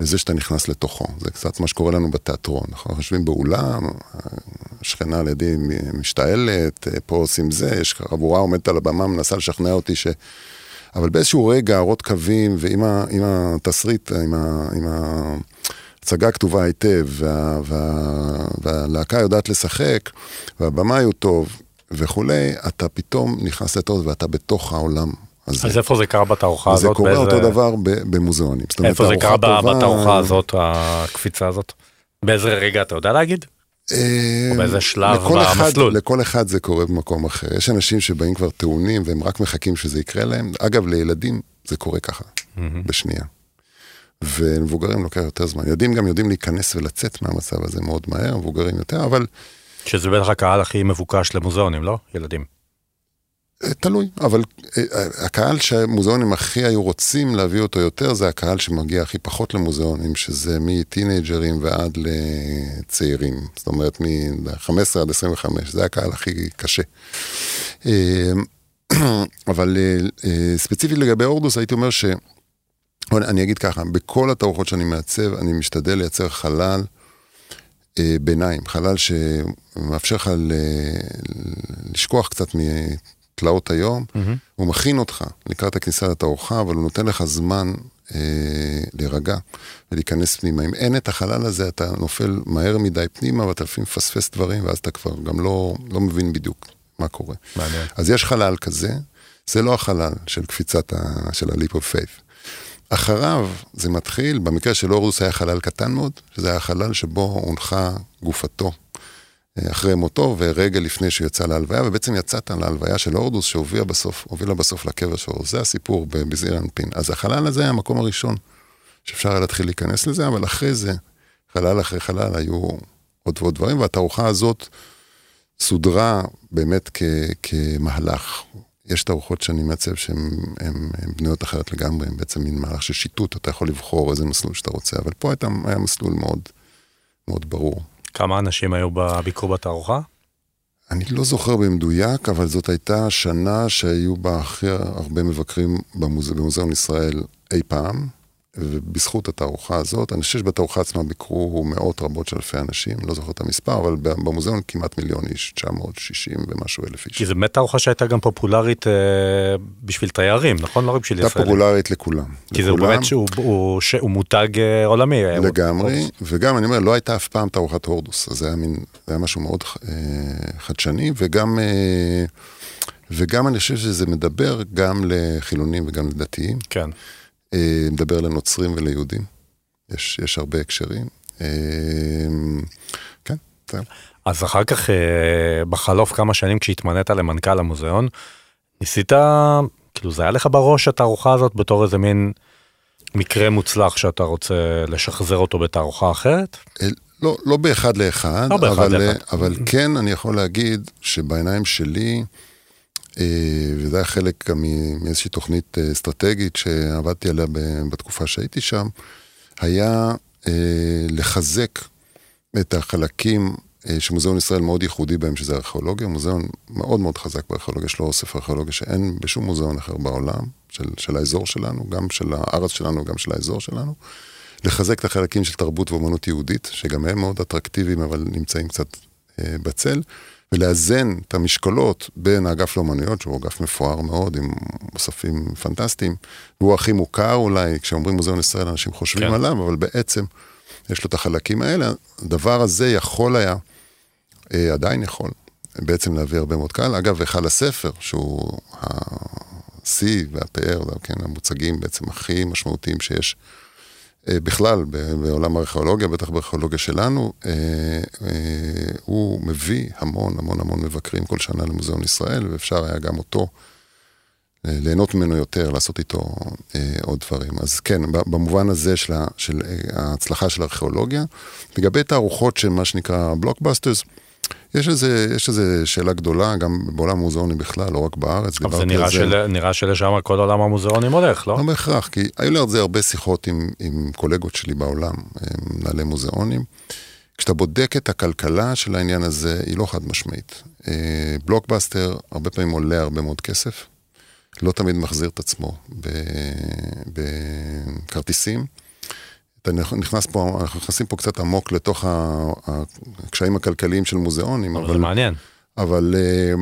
Speaker 3: לזה שאתה נכנס לתוכו. זה קצת מה שקורה לנו בתיאטרון. אנחנו יושבים באולם, השכנה על ידי משתעלת, פה עושים זה, יש חבורה עומדת על הבמה, מנסה לשכנע אותי ש... אבל באיזשהו רגע, הרות קווים, ועם ה, עם התסריט, עם, ה, עם ההצגה כתובה היטב, וה, וה, והלהקה יודעת לשחק, והבמאי הוא טוב, וכולי, אתה פתאום נכנס לטוב ואתה בתוך העולם
Speaker 2: אז, אז איפה זה קרה בתערוכה הזאת?
Speaker 3: זה קורה באיזה... אותו דבר במוזיאונים.
Speaker 2: איפה זה קרה טובה... בתערוכה הזאת, הקפיצה הזאת? באיזה רגע אתה יודע להגיד? או באיזה שלב במסלול?
Speaker 3: לכל אחד זה קורה במקום אחר. יש אנשים שבאים כבר טעונים והם רק מחכים שזה יקרה להם. אגב, לילדים זה קורה ככה, בשנייה. ומבוגרים לוקח יותר זמן. ילדים גם יודעים להיכנס ולצאת מהמצב הזה מאוד מהר, מבוגרים יותר, אבל...
Speaker 2: שזה בטח הקהל הכי מבוקש למוזיאונים, לא? ילדים.
Speaker 3: אה, תלוי, אבל אה, אה, הקהל שהמוזיאונים הכי היו רוצים להביא אותו יותר, זה הקהל שמגיע הכי פחות למוזיאונים, שזה מטינג'רים ועד לצעירים. זאת אומרת, מ-15 עד 25, זה הקהל הכי קשה. אבל ספציפית לגבי אורדוס, הייתי אומר ש... אני אגיד ככה, בכל התערוכות שאני מעצב, אני משתדל לייצר חלל ביניים, חלל שמאפשר לך לשכוח קצת תלאות היום, mm-hmm. הוא מכין אותך לקראת הכניסה לתערוכה, אבל הוא נותן לך זמן אה, להירגע ולהיכנס פנימה. אם אין את החלל הזה, אתה נופל מהר מדי פנימה, ואתה לפעמים מפספס דברים, ואז אתה כבר גם לא, לא מבין בדיוק מה קורה. מעניין. אז יש חלל כזה, זה לא החלל של קפיצת, ה, של ה-leap of faith. אחריו זה מתחיל, במקרה של אורדוס היה חלל קטן מאוד, שזה היה חלל שבו הונחה גופתו אחרי מותו ורגע לפני שהוא יצא להלוויה, ובעצם יצאת להלוויה של הורדוס שהובילה בסוף, בסוף לקבר שלו. זה הסיפור בזעיר אנפין. אז החלל הזה היה המקום הראשון שאפשר היה להתחיל להיכנס לזה, אבל אחרי זה, חלל אחרי חלל היו עוד ועוד דברים, והתערוכה הזאת סודרה באמת כ, כמהלך. יש תערוכות שאני מעצב שהן בנויות אחרת לגמרי, הן בעצם מין מהלך של שיטוט, אתה יכול לבחור איזה מסלול שאתה רוצה, אבל פה היה מסלול מאוד, מאוד ברור.
Speaker 2: כמה אנשים היו בביקור בתערוכה?
Speaker 3: אני לא זוכר במדויק, אבל זאת הייתה שנה שהיו בה הכי הרבה מבקרים במוז... במוזיאון ישראל אי פעם. ובזכות התערוכה הזאת, אני חושב שבתערוכה עצמה ביקרו מאות רבות של אלפי אנשים, לא זוכר את המספר, אבל במוזיאון כמעט מיליון איש, 960 ומשהו אלף איש.
Speaker 2: כי זו באמת תערוכה שהייתה גם פופולרית אה, בשביל תיירים, נכון? לא רק בשביל
Speaker 3: ישראלים. הייתה פופולרית לכולם.
Speaker 2: כי זה באמת שהוא הוא, הוא, הוא מותג אה, עולמי.
Speaker 3: אה, לגמרי, הוא... וגם אני אומר, לא הייתה אף פעם תערוכת הורדוס, אז זה היה, מין, זה היה משהו מאוד אה, חדשני, וגם... אה, וגם אני חושב שזה מדבר גם לחילונים וגם לדתיים.
Speaker 2: כן.
Speaker 3: אה, מדבר לנוצרים וליהודים. יש, יש הרבה הקשרים. אה, כן, זהו.
Speaker 2: אז אחר כך, אה, בחלוף כמה שנים כשהתמנית למנכ"ל המוזיאון, ניסית, כאילו זה היה לך בראש התערוכה הזאת בתור איזה מין מקרה מוצלח שאתה רוצה לשחזר אותו בתערוכה אחרת?
Speaker 3: לא, לא באחד לאחד,
Speaker 2: לא באחד
Speaker 3: אבל,
Speaker 2: לאחד.
Speaker 3: אבל כן אני יכול להגיד שבעיניים שלי, אה, וזה היה חלק גם מאיזושהי תוכנית אה, אסטרטגית שעבדתי עליה בתקופה שהייתי שם, היה אה, לחזק את החלקים אה, שמוזיאון ישראל מאוד ייחודי בהם, שזה ארכיאולוגיה, מוזיאון מאוד מאוד חזק בארכיאולוגיה, יש לו אוסף ארכיאולוגיה שאין בשום מוזיאון אחר בעולם, של, של האזור שלנו, גם של הארץ שלנו, גם של האזור שלנו. לחזק את החלקים של תרבות ואומנות יהודית, שגם הם מאוד אטרקטיביים, אבל נמצאים קצת אה, בצל, ולאזן את המשקולות בין האגף לאומנויות, שהוא אגף מפואר מאוד, עם מוספים פנטסטיים, והוא הכי מוכר אולי, כשאומרים מוזיאון ישראל, אנשים חושבים
Speaker 2: כן.
Speaker 3: עליו, אבל בעצם יש לו את החלקים האלה. הדבר הזה יכול היה, אה, עדיין יכול, בעצם להביא הרבה מאוד קהל. אגב, היכל הספר, שהוא השיא והפאר, כן, המוצגים בעצם הכי משמעותיים שיש בכלל ב- בעולם הארכיאולוגיה, בטח בארכיאולוגיה שלנו, אה, אה, הוא מביא המון המון המון מבקרים כל שנה למוזיאון ישראל, ואפשר היה גם אותו אה, ליהנות ממנו יותר, לעשות איתו אה, עוד דברים. אז כן, במובן הזה של, של אה, ההצלחה של הארכיאולוגיה. לגבי תערוכות של מה שנקרא בלוקבאסטרס, יש איזה, יש איזה שאלה גדולה, גם בעולם המוזיאונים בכלל, לא רק בארץ.
Speaker 2: אבל זה נראה, של, נראה שלשם כל עולם המוזיאונים הולך, לא?
Speaker 3: לא בהכרח, כי היו לי על זה הרבה שיחות עם, עם קולגות שלי בעולם, מנהלי מוזיאונים. כשאתה בודק את הכלכלה של העניין הזה, היא לא חד משמעית. אה, בלוקבאסטר הרבה פעמים עולה הרבה מאוד כסף, לא תמיד מחזיר את עצמו ב- בכרטיסים. אתה נכנס פה, אנחנו נכנסים פה קצת עמוק לתוך הקשיים הכלכליים של מוזיאונים,
Speaker 2: אבל זה מעניין.
Speaker 3: אבל אה,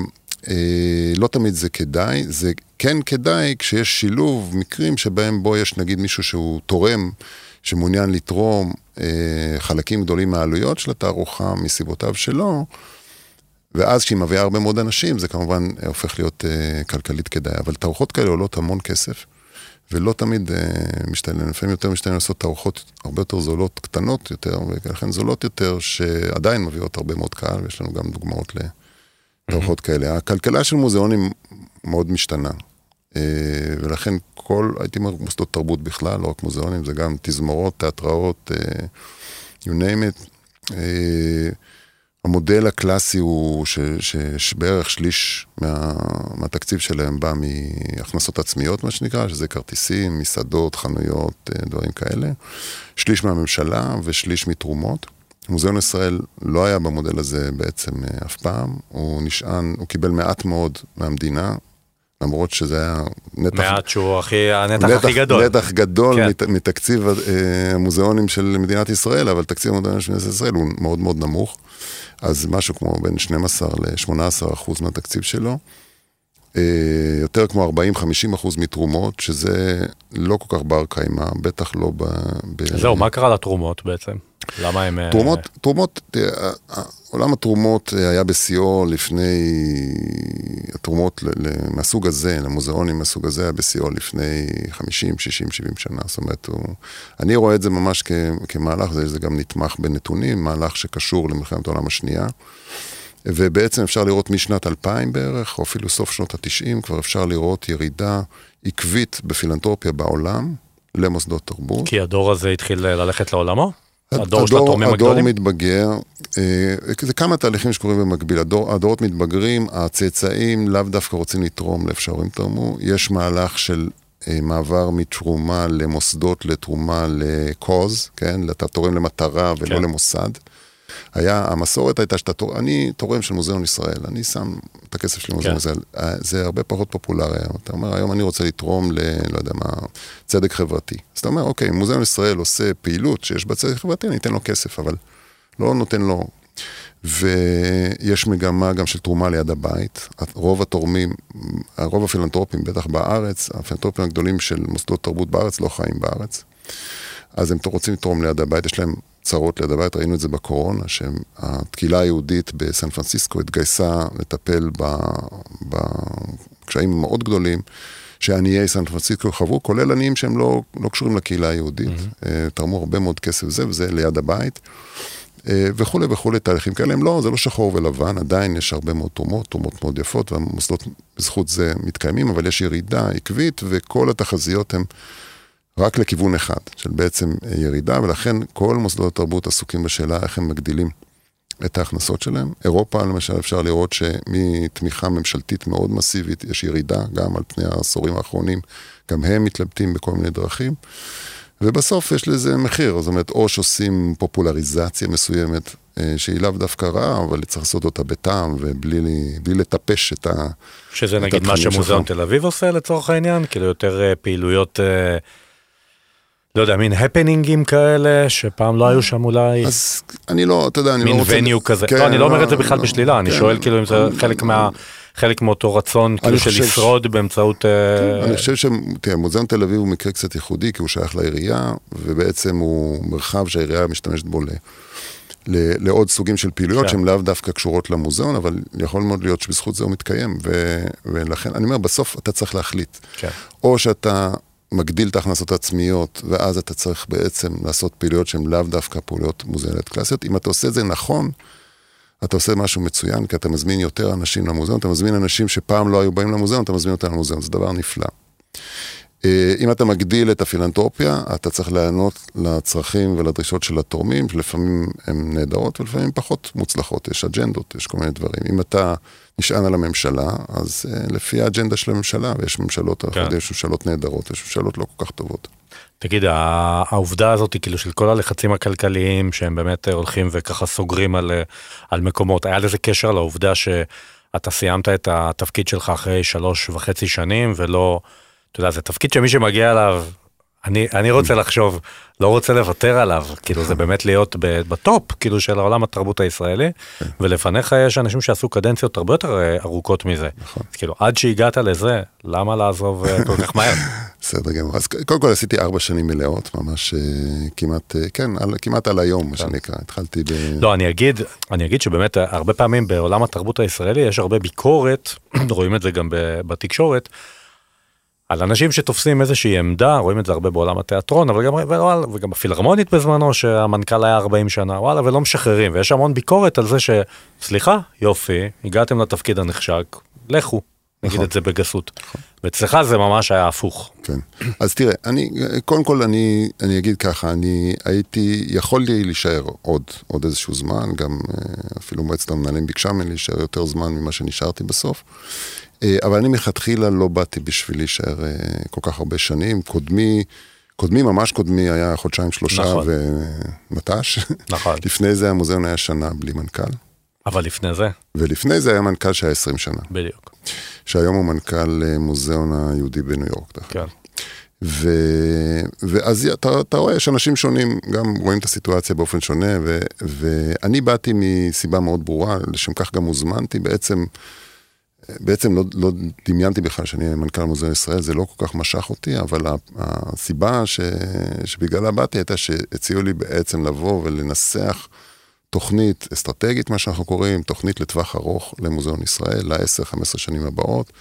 Speaker 3: אה, לא תמיד זה כדאי, זה כן כדאי כשיש שילוב מקרים שבהם בו יש נגיד מישהו שהוא תורם, שמעוניין לתרום אה, חלקים גדולים מהעלויות של התערוכה מסיבותיו שלו, ואז כשהיא מביאה הרבה מאוד אנשים, זה כמובן הופך להיות אה, כלכלית כדאי. אבל תערוכות כאלה עולות המון כסף, ולא תמיד אה, משתלם, לפעמים יותר משתלם לעשות תערוכות הרבה יותר זולות, קטנות יותר, ולכן זולות יותר, שעדיין מביאות הרבה מאוד קהל, ויש לנו גם דוגמאות לתערוכות כאלה. הכלכלה של מוזיאונים מאוד משתנה, אה, ולכן כל, הייתי אומר, מוסדות תרבות בכלל, לא רק מוזיאונים, זה גם תזמורות, תיאטראות, אה, you name it. אה, המודל הקלאסי הוא ש, ש, שבערך שליש מה, מהתקציב שלהם בא מהכנסות עצמיות, מה שנקרא, שזה כרטיסים, מסעדות, חנויות, אה, דברים כאלה. שליש מהממשלה ושליש מתרומות. מוזיאון ישראל לא היה במודל הזה בעצם אה, אף פעם, הוא נשען, הוא קיבל מעט מאוד מהמדינה, למרות שזה היה נתח...
Speaker 2: מעט שהוא הכי, הנתח הכי גדול.
Speaker 3: נתח גדול
Speaker 2: כן.
Speaker 3: מת, מתקציב אה, המוזיאונים של מדינת ישראל, אבל תקציב המוזיאונים של מדינת ישראל הוא מאוד מאוד נמוך. אז משהו כמו בין 12 ל-18 אחוז מהתקציב שלו. אה, יותר כמו 40-50 אחוז מתרומות, שזה לא כל כך בר קיימא, בטח לא ב... ב...
Speaker 2: זהו, מה קרה לתרומות בעצם? למה הם... אה,
Speaker 3: תרומות, תרומות, תראה, ה- ה- עולם התרומות אה, היה בשיאו לפני, התרומות מהסוג הזה, למוזיאונים מהסוג הזה, היה בשיאו לפני 50, 60, 70 שנה. זאת אומרת, הוא, אני רואה את זה ממש כ, כמהלך, זה, זה גם נתמך בנתונים, מהלך שקשור למלחמת העולם השנייה. ובעצם אפשר לראות משנת 2000 בערך, או אפילו סוף שנות ה-90, כבר אפשר לראות ירידה עקבית בפילנטרופיה בעולם למוסדות תרבות.
Speaker 2: כי הדור הזה התחיל ללכת לעולמו?
Speaker 3: הד-
Speaker 2: הדור של התורמים
Speaker 3: הדור
Speaker 2: הגדולים?
Speaker 3: מתבגר, אה, זה כמה תהליכים שקורים במקביל. הדור, הדורות מתבגרים, הצאצאים לאו דווקא רוצים לתרום לאיפה שההורים תרמו. יש מהלך של אה, מעבר מתרומה למוסדות לתרומה לקוז, כן? אתה תורם למטרה ולא
Speaker 2: כן.
Speaker 3: למוסד. היה, המסורת הייתה שאתה תורם, אני תורם של מוזיאון ישראל, אני שם את הכסף שלי במוזיאון
Speaker 2: כן.
Speaker 3: ישראל. אה, זה הרבה פחות פופולרי היום. אתה אומר, היום אני רוצה לתרום ל... לא יודע מה, צדק חברתי. אז אתה אומר, אוקיי, מוזיאון ישראל עושה פעילות שיש בה צדק חברתי, אני אתן לו כסף, אבל לא נותן לו... ויש מגמה גם של תרומה ליד הבית. רוב התורמים, רוב הפילנטרופים, בטח בארץ, הפילנטרופים הגדולים של מוסדות תרבות בארץ לא חיים בארץ. אז הם רוצים לתרום ליד הבית, יש להם צרות ליד הבית, ראינו את זה בקורונה, שהקהילה היהודית בסן פרנסיסקו התגייסה לטפל בקשיים המאוד גדולים שעניי סן פרנסיסקו חוו, כולל עניים שהם לא, לא קשורים לקהילה היהודית, mm-hmm. תרמו הרבה מאוד כסף זה וזה ליד הבית. אה, וכולי וכולי, תהליכים כאלה, הם לא, זה לא שחור ולבן, עדיין יש הרבה מאוד תרומות, תרומות מאוד יפות, והמוסדות בזכות זה מתקיימים, אבל יש ירידה עקבית, וכל התחזיות הן רק לכיוון אחד, של בעצם ירידה, ולכן כל מוסדות התרבות עסוקים בשאלה איך הם מגדילים את ההכנסות שלהם. אירופה, למשל, אפשר לראות שמתמיכה ממשלתית מאוד מסיבית, יש ירידה גם על פני העשורים האחרונים, גם הם מתלבטים בכל מיני דרכים. ובסוף יש לזה מחיר, זאת אומרת, או שעושים פופולריזציה מסוימת, אה, שהיא לאו דווקא רעה, אבל צריך לעשות אותה בטעם ובלי לטפש את ה...
Speaker 2: שזה נגיד מה שמוזיאון תל אביב עושה לצורך העניין? כאילו יותר אה, פעילויות... אה, לא יודע, מין הפנינגים כאלה, שפעם לא היו שם אולי...
Speaker 3: אז אני לא, אתה יודע, אני לא רוצה...
Speaker 2: מין וניו כזה. כן, לא, אני לא אומר את זה בכלל לא, בשלילה, אני כן. שואל כאילו אם זה חלק מה... חלק מאותו רצון כאילו של לשרוד באמצעות...
Speaker 3: אה, אני חושב שמוזיאון תל אביב הוא מקרה קצת ייחודי, כי הוא שייך לעירייה, ובעצם הוא מרחב שהעירייה משתמשת בו ל... לעוד סוגים של פעילויות שהן לאו דווקא קשורות למוזיאון, אבל יכול מאוד להיות שבזכות זה הוא מתקיים, ו... ולכן, אני אומר, בסוף אתה צריך להחליט. כן. או שאתה מגדיל את ההכנסות העצמיות, ואז אתה צריך בעצם לעשות פעילויות שהן לאו דווקא פעילויות מוזיאוניות קלאסיות. אם אתה עושה את זה נכון, אתה עושה משהו מצוין, כי אתה מזמין יותר אנשים למוזיאון, אתה מזמין אנשים שפעם לא היו באים למוזיאון, אתה מזמין אותם למוזיאון, זה דבר נפלא. אה, אם אתה מגדיל את הפילנטרופיה, אתה צריך להיענות לצרכים ולדרישות של התורמים, שלפעמים הן נהדרות ולפעמים פחות מוצלחות, יש אג'נדות, יש כל מיני דברים. אם אתה נשען על הממשלה, אז אה, לפי האג'נדה של הממשלה, ויש ממשלות, כן. יש ממשלות נהדרות, יש ממשלות לא כל כך טובות.
Speaker 2: תגיד, העובדה הזאת היא כאילו של כל הלחצים הכלכליים שהם באמת הולכים וככה סוגרים על, על מקומות, היה לזה קשר לעובדה שאתה סיימת את התפקיד שלך אחרי שלוש וחצי שנים ולא, אתה יודע, זה תפקיד שמי שמגיע אליו אני, אני רוצה לחשוב, לא רוצה לוותר עליו, כאילו זה באמת להיות בטופ, כאילו של העולם התרבות הישראלי, כן. ולפניך יש אנשים שעשו קדנציות הרבה יותר אה, ארוכות מזה. נכון. כאילו עד שהגעת לזה, למה לעזוב אה, כל כך מהר?
Speaker 3: בסדר גמור, אז קודם כל עשיתי ארבע שנים מלאות, ממש אה, כמעט, כן, כמעט על היום, מה כן. שנקרא, התחלתי ב...
Speaker 2: לא, אני אגיד, אני אגיד שבאמת הרבה פעמים בעולם התרבות הישראלי יש הרבה ביקורת, רואים את זה גם בתקשורת. על אנשים שתופסים איזושהי עמדה, רואים את זה הרבה בעולם התיאטרון, אבל גם, וואלה, וגם בפילהרמונית בזמנו, שהמנכ"ל היה 40 שנה, וואלה, ולא משחררים, ויש המון ביקורת על זה ש... סליחה, יופי, הגעתם לתפקיד הנחשק, לכו, נגיד נכון. את זה בגסות. נכון. ואצלך זה ממש היה הפוך.
Speaker 3: כן. אז תראה, אני, קודם כל אני, אני אגיד ככה, אני הייתי, יכולתי להישאר עוד, עוד איזשהו זמן, גם אה, אפילו מועצת המנהלים ביקשה ממני להישאר יותר זמן ממה שנשארתי בסוף. אה, אבל אני מלכתחילה לא באתי בשביל להישאר אה, כל כך הרבה שנים. קודמי, קודמי, ממש קודמי, היה חודשיים שלושה נכון. ומט"ש. נכון. לפני זה המוזיאון היה שנה בלי מנכ"ל.
Speaker 2: אבל לפני זה?
Speaker 3: ולפני זה היה מנכ"ל שהיה 20 שנה.
Speaker 2: בדיוק.
Speaker 3: שהיום הוא מנכ"ל אה, מוזיאון היהודי בניו יורק. כן. ו... ואז אתה, אתה רואה, יש אנשים שונים, גם רואים את הסיטואציה באופן שונה, ו... ואני באתי מסיבה מאוד ברורה, לשם כך גם הוזמנתי, בעצם בעצם לא, לא דמיינתי בכלל שאני מנכ"ל מוזיאון ישראל, זה לא כל כך משך אותי, אבל הסיבה ש, שבגללה באתי הייתה שהציעו לי בעצם לבוא ולנסח תוכנית אסטרטגית, מה שאנחנו קוראים, תוכנית לטווח ארוך למוזיאון ישראל, ל-10-15 שנים הבאות.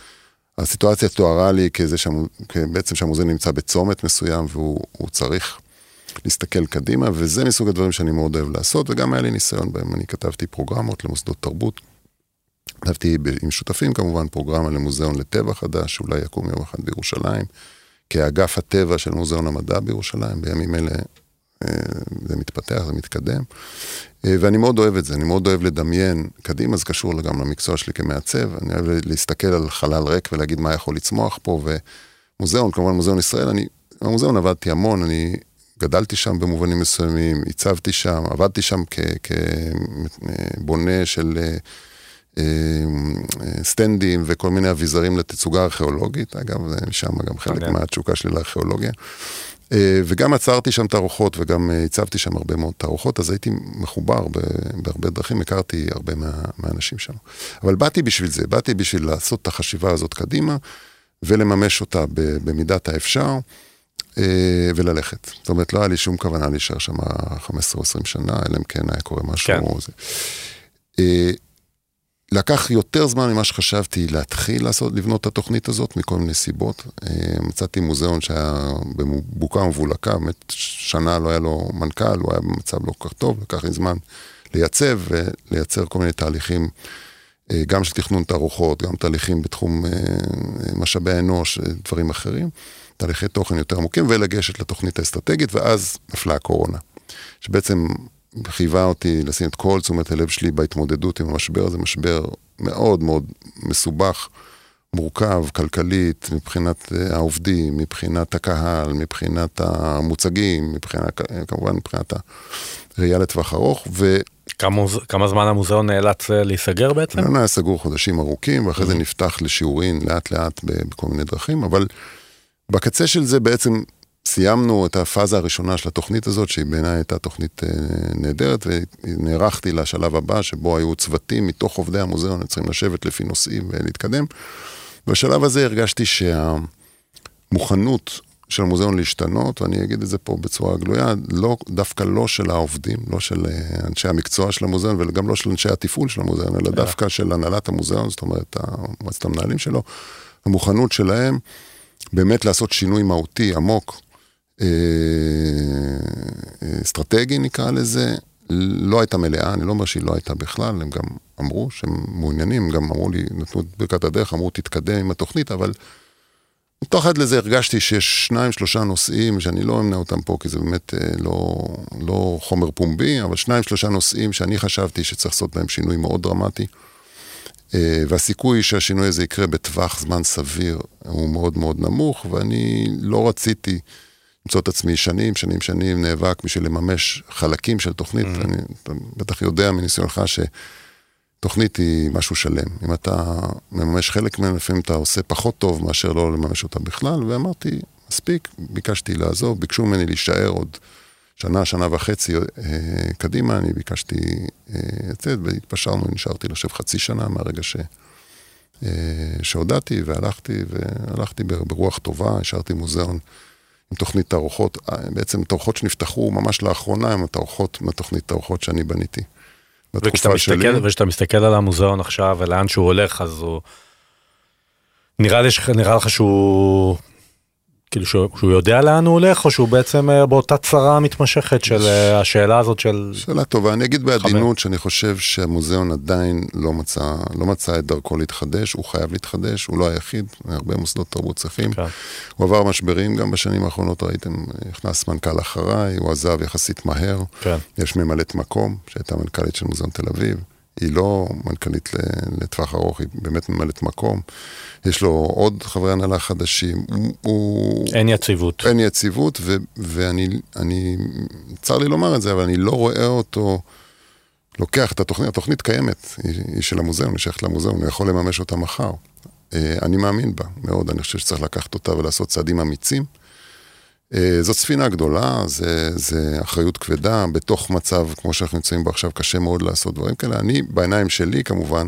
Speaker 3: הסיטואציה תוארה לי כזה שם, בעצם שהמוזיאון נמצא בצומת מסוים והוא צריך להסתכל קדימה, וזה מסוג הדברים שאני מאוד אוהב לעשות, וגם היה לי ניסיון בהם, אני כתבתי פרוגרמות למוסדות תרבות. כתבתי עם שותפים כמובן פרוגרמה למוזיאון לטבע חדש, שאולי יקום יום אחד בירושלים, כאגף הטבע של מוזיאון המדע בירושלים, בימים אלה זה מתפתח, זה מתקדם. אה, ואני מאוד אוהב את זה, אני מאוד אוהב לדמיין קדימה, זה קשור גם למקצוע שלי כמעצב, אני אוהב להסתכל על חלל ריק ולהגיד מה יכול לצמוח פה, ומוזיאון, כמובן מוזיאון ישראל, אני, במוזיאון עבדתי המון, אני גדלתי שם במובנים מסוימים, הצבתי שם, עבדתי שם כבונה של... אה, סטנדים וכל מיני אביזרים לתצוגה ארכיאולוגית, אגב, שם גם חלק מהתשוקה שלי לארכיאולוגיה. אה, וגם עצרתי שם תערוכות וגם אה, הצבתי שם הרבה מאוד תערוכות, אז הייתי מחובר בהרבה דרכים, הכרתי הרבה מה, מהאנשים שם. אבל באתי בשביל זה, באתי בשביל לעשות את החשיבה הזאת קדימה ולממש אותה במידת האפשר. וללכת. זאת אומרת, לא היה לי שום כוונה להישאר שם 15 או 20 שנה, אלא אם כן היה קורה משהו. כן. זה. לקח יותר זמן ממה שחשבתי להתחיל לעשות, לבנות את התוכנית הזאת, מכל מיני סיבות. אה, מצאתי מוזיאון שהיה בבוקה ומבולקה, באמת שנה לא היה לו מנכ"ל, הוא היה במצב לא כל כך טוב, לקח לי זמן לייצב ולייצר כל מיני תהליכים, אה, גם של תכנון תערוכות, גם תהליכים בתחום אה, משאבי האנוש, דברים אחרים. תהליכי תוכן יותר עמוקים ולגשת לתוכנית האסטרטגית, ואז נפלה הקורונה. שבעצם חייבה אותי לשים את כל תשומת הלב שלי בהתמודדות עם המשבר הזה, משבר מאוד מאוד מסובך, מורכב, כלכלית, מבחינת אה, העובדים, מבחינת הקהל, מבחינת המוצגים, מבחינת, כמובן מבחינת הראייה לטווח ארוך, ו...
Speaker 2: כמה, כמה זמן המוזיאון נאלץ אה, להיסגר בעצם?
Speaker 3: המוזיאון היה סגור חודשים ארוכים, ואחרי זה mm-hmm. נפתח לשיעורין לאט לאט בכל מיני דרכים, אבל בקצה של זה בעצם סיימנו את הפאזה הראשונה של התוכנית הזאת, שהיא בעיניי הייתה תוכנית אה, נהדרת, ונערכתי לשלב הבא, שבו היו צוותים מתוך עובדי המוזיאון, הם צריכים לשבת לפי נושאים ולהתקדם. בשלב הזה הרגשתי שהמוכנות של המוזיאון להשתנות, ואני אגיד את זה פה בצורה גלויה, לא, דווקא לא של העובדים, לא של אה, אנשי המקצוע של המוזיאון, וגם לא של אנשי התפעול של המוזיאון, אלא yeah. דווקא של הנהלת המוזיאון, זאת אומרת, מועצת המנהלים שלו, המוכנות שלהם באמת לעשות שינוי מהותי, עמוק, אה, אה, אסטרטגי נקרא לזה, לא הייתה מלאה, אני לא אומר שהיא לא הייתה בכלל, הם גם אמרו שהם מעוניינים, גם אמרו לי, נתנו את ברכת הדרך, אמרו תתקדם עם התוכנית, אבל מתוך עד לזה הרגשתי שיש שניים, שלושה נושאים, שאני לא אמנה אותם פה, כי זה באמת אה, לא, לא חומר פומבי, אבל שניים, שלושה נושאים שאני חשבתי שצריך לעשות בהם שינוי מאוד דרמטי. והסיכוי שהשינוי הזה יקרה בטווח זמן סביר הוא מאוד מאוד נמוך, ואני לא רציתי למצוא את עצמי שנים, שנים, שנים נאבק בשביל לממש חלקים של תוכנית. Mm-hmm. אני, אתה בטח יודע מניסיונך שתוכנית היא משהו שלם. אם אתה מממש חלק ממנו, לפעמים אתה עושה פחות טוב מאשר לא לממש אותה בכלל, ואמרתי, מספיק, ביקשתי לעזוב, ביקשו ממני להישאר עוד שנה, שנה וחצי אה, קדימה, אני ביקשתי אה, לצאת, והתפשרנו, נשארתי לשב חצי שנה מהרגע ש... אה, שהודעתי והלכתי, והלכתי ברוח טובה, השארתי מוזיאון עם תוכנית תערוכות, אה, בעצם תערוכות שנפתחו ממש לאחרונה, הם התערוכות מהתוכנית תערוכות שאני בניתי.
Speaker 2: בתקופה שלי. וכשאתה מסתכל על המוזיאון עכשיו ולאן שהוא הולך, אז הוא... נראה, לי, נראה לך שהוא כאילו שהוא, שהוא יודע לאן הוא הולך, או שהוא בעצם אה, באותה צרה מתמשכת של אה, השאלה הזאת של...
Speaker 3: שאלה טובה, אני אגיד בעדינות שאני חושב שהמוזיאון עדיין לא מצא, לא מצא את דרכו להתחדש, הוא חייב להתחדש, הוא לא היחיד, הרבה מוסדות תרבות צריכים. כן. הוא עבר משברים גם בשנים האחרונות, ראיתם, נכנס מנכ"ל אחריי, הוא עזב יחסית מהר. כן. יש ממלאת מקום, שהייתה מנכ"לית של מוזיאון תל אביב. היא לא מנכ"לית לטווח ארוך, היא באמת ממלאת מקום. יש לו עוד חברי הנהלה חדשים.
Speaker 2: הוא... אין יציבות.
Speaker 3: אין יציבות, ו, ואני, אני, צר לי לומר את זה, אבל אני לא רואה אותו לוקח את התוכנית, התוכנית קיימת, היא, היא של המוזיאון, היא שייכת למוזיאון, הוא יכול לממש אותה מחר. אה, אני מאמין בה מאוד, אני חושב שצריך לקחת אותה ולעשות צעדים אמיצים. אה, זאת ספינה גדולה, זה, זה אחריות כבדה, בתוך מצב כמו שאנחנו נמצאים בו עכשיו, קשה מאוד לעשות דברים כאלה. אני, בעיניים שלי כמובן,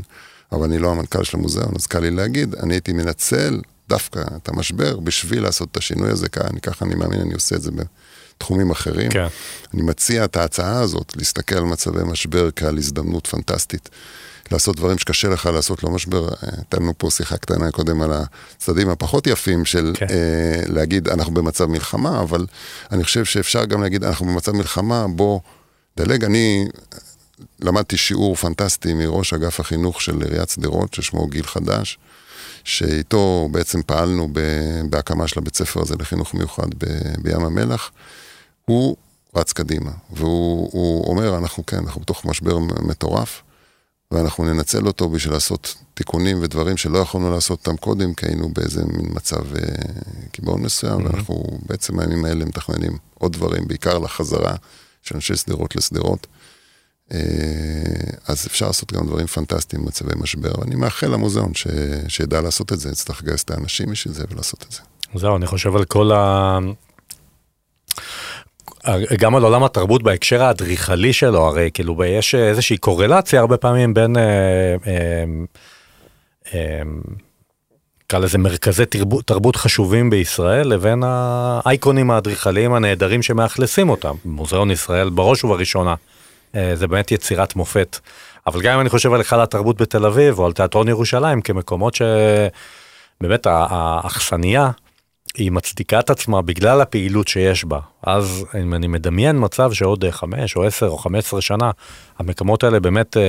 Speaker 3: אבל אני לא המנכ"ל של המוזיאון, אז קל לי להגיד, אני הייתי מנצל דווקא את המשבר בשביל לעשות את השינוי הזה, כאן, ככה אני מאמין, אני עושה את זה בתחומים אחרים. כן. אני מציע את ההצעה הזאת, להסתכל על מצבי משבר כעל הזדמנות פנטסטית. לעשות דברים שקשה לך לעשות לא משבר. הייתה לנו פה שיחה קטנה קודם על הצדדים הפחות יפים של כן. אה, להגיד אנחנו במצב מלחמה, אבל אני חושב שאפשר גם להגיד אנחנו במצב מלחמה, בוא דלג. אני למדתי שיעור פנטסטי מראש אגף החינוך של עיריית שדרות, ששמו גיל חדש, שאיתו בעצם פעלנו בהקמה של הבית ספר הזה לחינוך מיוחד ב, בים המלח. הוא רץ קדימה, והוא אומר, אנחנו כן, אנחנו בתוך משבר מטורף, ואנחנו ננצל אותו בשביל לעשות תיקונים ודברים שלא יכולנו לעשות אותם קודם, כי היינו באיזה מין מצב אה, קיבעון מסוים, mm-hmm. ואנחנו בעצם הימים האלה מתכננים עוד דברים, בעיקר לחזרה של אנשי שדרות לשדרות. אה, אז אפשר לעשות גם דברים פנטסטיים במצבי משבר, ואני מאחל למוזיאון ש... שידע לעשות את זה, יצטרך לגייס את האנשים בשביל זה ולעשות את זה.
Speaker 2: זהו, אני חושב על כל ה... גם על עולם התרבות בהקשר האדריכלי שלו, הרי כאילו יש איזושהי קורלציה הרבה פעמים בין, אה, אה, אה, נקרא לזה מרכזי תרבות, תרבות חשובים בישראל לבין האייקונים האדריכליים הנהדרים שמאכלסים אותם. מוזיאון ישראל בראש ובראשונה, זה באמת יצירת מופת. אבל גם אם אני חושב על היכל התרבות בתל אביב או על תיאטרון ירושלים כמקומות שבאמת האכסניה היא מצדיקה את עצמה בגלל הפעילות שיש בה. אז אם אני מדמיין מצב שעוד חמש או עשר או חמש עשרה שנה, המקומות האלה באמת אה,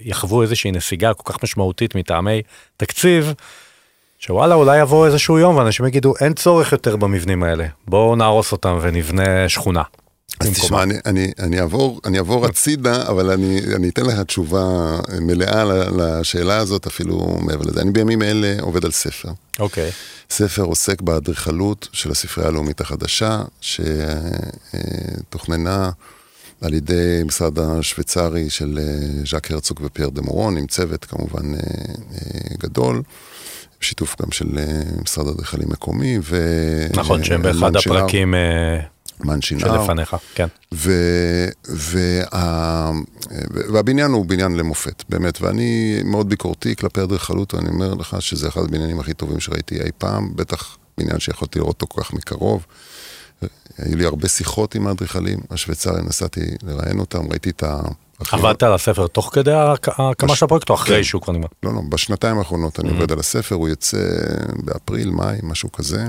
Speaker 2: יחוו איזושהי נסיגה כל כך משמעותית מטעמי תקציב, שוואלה, אולי יבוא איזשהו יום ואנשים יגידו, אין צורך יותר במבנים האלה, בואו נהרוס אותם ונבנה שכונה.
Speaker 3: אז תשמע, אני, אני, אני, אעבור, אני אעבור הצידה, אבל אני, אני אתן לך תשובה מלאה לשאלה הזאת, אפילו מעבר לזה. אני בימים אלה עובד על ספר.
Speaker 2: אוקיי. Okay.
Speaker 3: ספר עוסק באדריכלות של הספרייה הלאומית החדשה, שתוכננה על ידי משרד השוויצרי של ז'אק הרצוג ופייר דה מורון, עם צוות כמובן גדול. בשיתוף גם של משרד אדריכלים מקומי, ו...
Speaker 2: נכון, שהם באחד הפרקים...
Speaker 3: מן שנהר.
Speaker 2: שלפניך, כן.
Speaker 3: ו, וה, והבניין הוא בניין למופת, באמת, ואני מאוד ביקורתי כלפי אדריכלות, ואני אומר לך שזה אחד הבניינים הכי טובים שראיתי אי פעם, בטח בניין שיכולתי לראות אותו כל כך מקרוב. היו לי הרבה שיחות עם האדריכלים השוויצרים, נסעתי לראיין אותם, ראיתי את ה...
Speaker 2: עבדת על הספר תוך כדי ההקמה של הפרויקט או אחרי כן. שהוא כבר נגמר?
Speaker 3: לא, לא, בשנתיים האחרונות אני עובד על הספר, הוא יוצא באפריל, מאי, משהו כזה.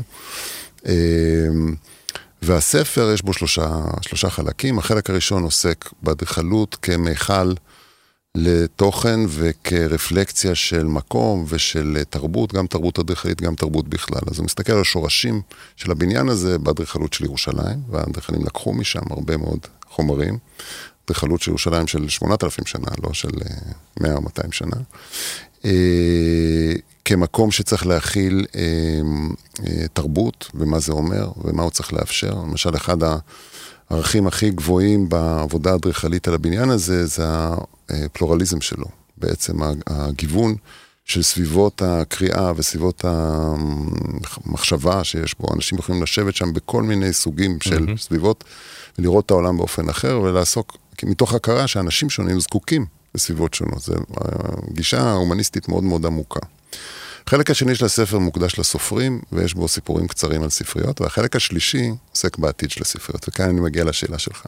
Speaker 3: והספר יש בו שלושה, שלושה חלקים. החלק הראשון עוסק באדריכלות כמיכל לתוכן וכרפלקציה של מקום ושל תרבות, גם תרבות אדריכלית, גם תרבות בכלל. אז הוא מסתכל על השורשים של הבניין הזה באדריכלות של ירושלים, והאדריכלים לקחו משם הרבה מאוד חומרים. אדריכלות של ירושלים של 8,000 שנה, לא של 100 או 200 שנה. כמקום שצריך להכיל אה, אה, תרבות, ומה זה אומר, ומה הוא צריך לאפשר. למשל, אחד הערכים הכי גבוהים בעבודה האדריכלית על הבניין הזה, זה הפלורליזם שלו. בעצם הגיוון של סביבות הקריאה וסביבות המחשבה שיש בו. אנשים יכולים לשבת שם בכל מיני סוגים של mm-hmm. סביבות, ולראות את העולם באופן אחר, ולעסוק מתוך הכרה שאנשים שונים זקוקים לסביבות שונות. זו גישה הומניסטית מאוד מאוד עמוקה. החלק השני של הספר מוקדש לסופרים, ויש בו סיפורים קצרים על ספריות, והחלק השלישי עוסק בעתיד של הספריות, וכאן אני מגיע לשאלה שלך.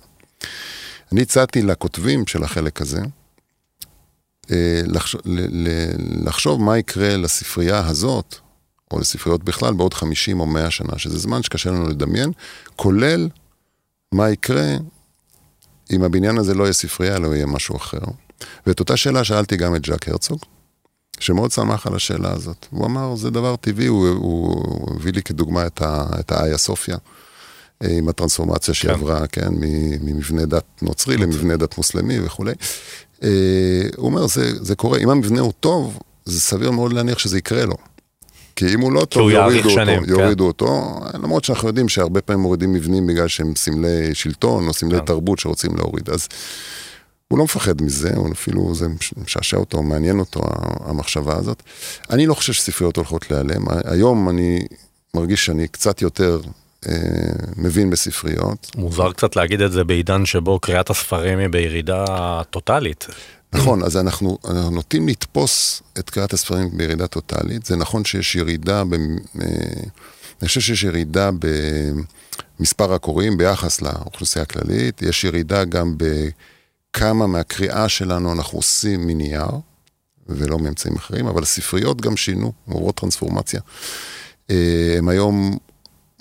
Speaker 3: אני הצעתי לכותבים של החלק הזה, אה, לחשוב, מה יקרה לספרייה הזאת, או לספריות בכלל, בעוד 50 או 100 שנה, שזה זמן שקשה לנו לדמיין, כולל מה יקרה אם הבניין הזה לא יהיה ספרייה, אלא יהיה משהו אחר. ואת אותה שאלה שאלתי גם את ז'אק הרצוג, שמאוד שמח על השאלה הזאת. הוא אמר, זה דבר טבעי, הוא, הוא הביא לי כדוגמה את, ה, את האיה סופיה, אה, עם הטרנספורמציה שהיא כן. עברה, כן, ממבנה דת נוצרי למבנה דת מוסלמי וכולי. אה, הוא אומר, זה, זה קורה, אם המבנה הוא טוב, זה סביר מאוד להניח שזה יקרה לו. כי אם הוא לא טוב, יורידו אותו, שנים, יורידו כן. אותו, למרות שאנחנו יודעים שהרבה פעמים מורידים מבנים בגלל שהם סמלי שלטון או סמלי כן. תרבות שרוצים להוריד. אז הוא לא מפחד מזה, הוא אפילו, זה משעשע אותו, מעניין אותו המחשבה הזאת. אני לא חושב שספריות הולכות להיעלם. היום אני מרגיש שאני קצת יותר אה, מבין בספריות.
Speaker 2: מוזר קצת להגיד את זה בעידן שבו קריאת הספרים היא בירידה טוטאלית.
Speaker 3: נכון, אז אנחנו, אנחנו נוטים לתפוס את קריאת הספרים בירידה טוטאלית. זה נכון שיש ירידה, ב, אה, אני חושב שיש ירידה במספר הקוראים ביחס לאוכלוסייה הכללית, יש ירידה גם ב... כמה מהקריאה שלנו אנחנו עושים מנייר, ולא מאמצעים אחרים, אבל הספריות גם שינו, עוברות טרנספורמציה. אה, הן היום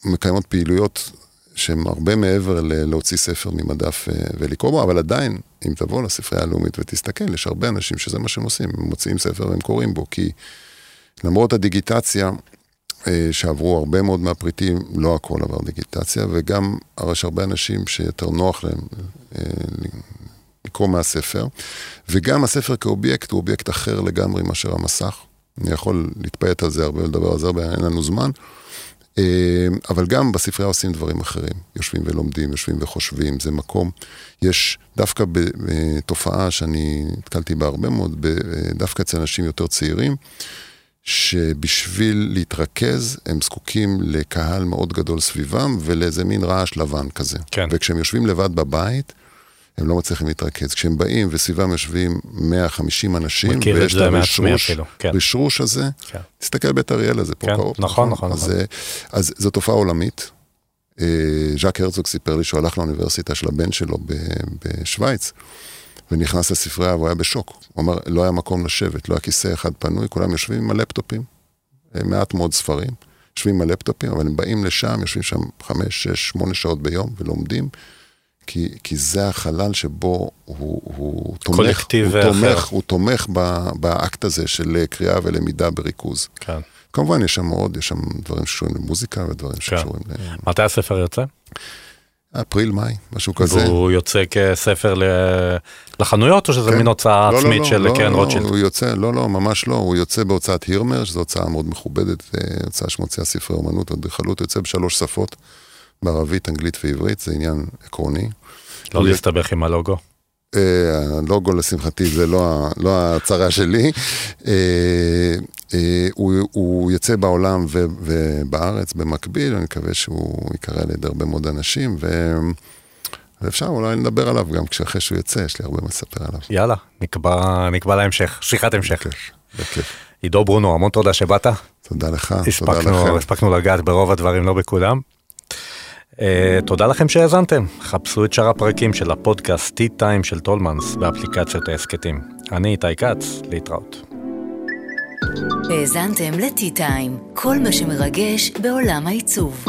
Speaker 3: מקיימות פעילויות שהן הרבה מעבר להוציא ספר ממדף אה, ולקרוא בו, אבל עדיין, אם תבוא לספרייה הלאומית ותסתכל, יש הרבה אנשים שזה מה שהם עושים, הם מוציאים ספר והם קוראים בו, כי למרות הדיגיטציה, אה, שעברו הרבה מאוד מהפריטים, לא הכל עבר דיגיטציה, וגם יש הרבה אנשים שיותר נוח להם לקרוא מהספר, וגם הספר כאובייקט הוא אובייקט אחר לגמרי מאשר המסך. אני יכול להתפייט על זה הרבה, לדבר על זה הרבה, אין לנו זמן. אה, אבל גם בספרייה עושים דברים אחרים, יושבים ולומדים, יושבים וחושבים, זה מקום. יש דווקא בתופעה שאני נתקלתי בה הרבה מאוד, דווקא אצל אנשים יותר צעירים, שבשביל להתרכז הם זקוקים לקהל מאוד גדול סביבם ולאיזה מין רעש לבן כזה. כן. וכשהם יושבים לבד בבית, הם לא מצליחים להתרכז. כשהם באים וסביבם יושבים 150 אנשים,
Speaker 2: ויש את הרשרוש,
Speaker 3: כן. רשרוש הזה, כן. תסתכל בית אריאל הזה פה
Speaker 2: כן, קרוב. נכון, נכון.
Speaker 3: אז, נכון. אז, אז זו תופעה עולמית. אה, ז'אק הרצוג סיפר לי שהוא הלך לאוניברסיטה של הבן שלו בשוויץ, ונכנס לספרייה והוא היה בשוק. הוא אמר, לא היה מקום לשבת, לא היה כיסא אחד פנוי, כולם יושבים עם הלפטופים, אה, מעט מאוד ספרים. יושבים עם הלפטופים, אבל הם באים לשם, יושבים שם חמש, שש, שמונה שעות ביום ולומדים. כי, כי זה החלל שבו הוא, הוא תומך, הוא תומך, הוא תומך באקט הזה של קריאה ולמידה בריכוז. כן. כמובן, יש שם עוד, יש שם דברים שקשורים למוזיקה ודברים
Speaker 2: כן.
Speaker 3: שקשורים ל...
Speaker 2: מתי הספר יוצא?
Speaker 3: אפריל, מאי, משהו כזה.
Speaker 2: והוא יוצא כספר לחנויות, או שזה
Speaker 3: כן.
Speaker 2: מין הוצאה
Speaker 3: לא, לא,
Speaker 2: עצמית
Speaker 3: לא,
Speaker 2: של
Speaker 3: לא,
Speaker 2: קרן
Speaker 3: לא,
Speaker 2: רוטשילד?
Speaker 3: הוא יוצא, לא, לא, ממש לא, הוא יוצא בהוצאת הירמר, שזו הוצאה מאוד מכובדת, אה, הוצאה שמוציאה ספרי אומנות ואדריכלות, יוצא בשלוש שפות, בערבית, אנגלית ועברית, זה עניין עקרוני.
Speaker 2: לא להסתבך עם הלוגו.
Speaker 3: אה, הלוגו לשמחתי זה לא, לא הצרה שלי. אה, אה, הוא, יצא בעולם ובארץ במקביל, אני מקווה שהוא ייקרא על ידי הרבה מאוד אנשים, ואפשר אולי לדבר עליו גם כשאחרי שהוא יצא, יש לי הרבה מה לספר עליו.
Speaker 2: יאללה, נקבע, להמשך, שיחת המשך.
Speaker 3: בכיף.
Speaker 2: עידו ברונו, המון תודה שבאת.
Speaker 3: תודה לך, תודה לכם.
Speaker 2: הספקנו לגעת ברוב הדברים, לא בכולם. Uh, תודה לכם שהאזנתם. חפשו את שאר הפרקים של הפודקאסט Tea Time של טולמנס באפליקציות ההסכתים. אני איתי כץ, להתראות.
Speaker 1: האזנתם טיים, כל מה שמרגש בעולם העיצוב.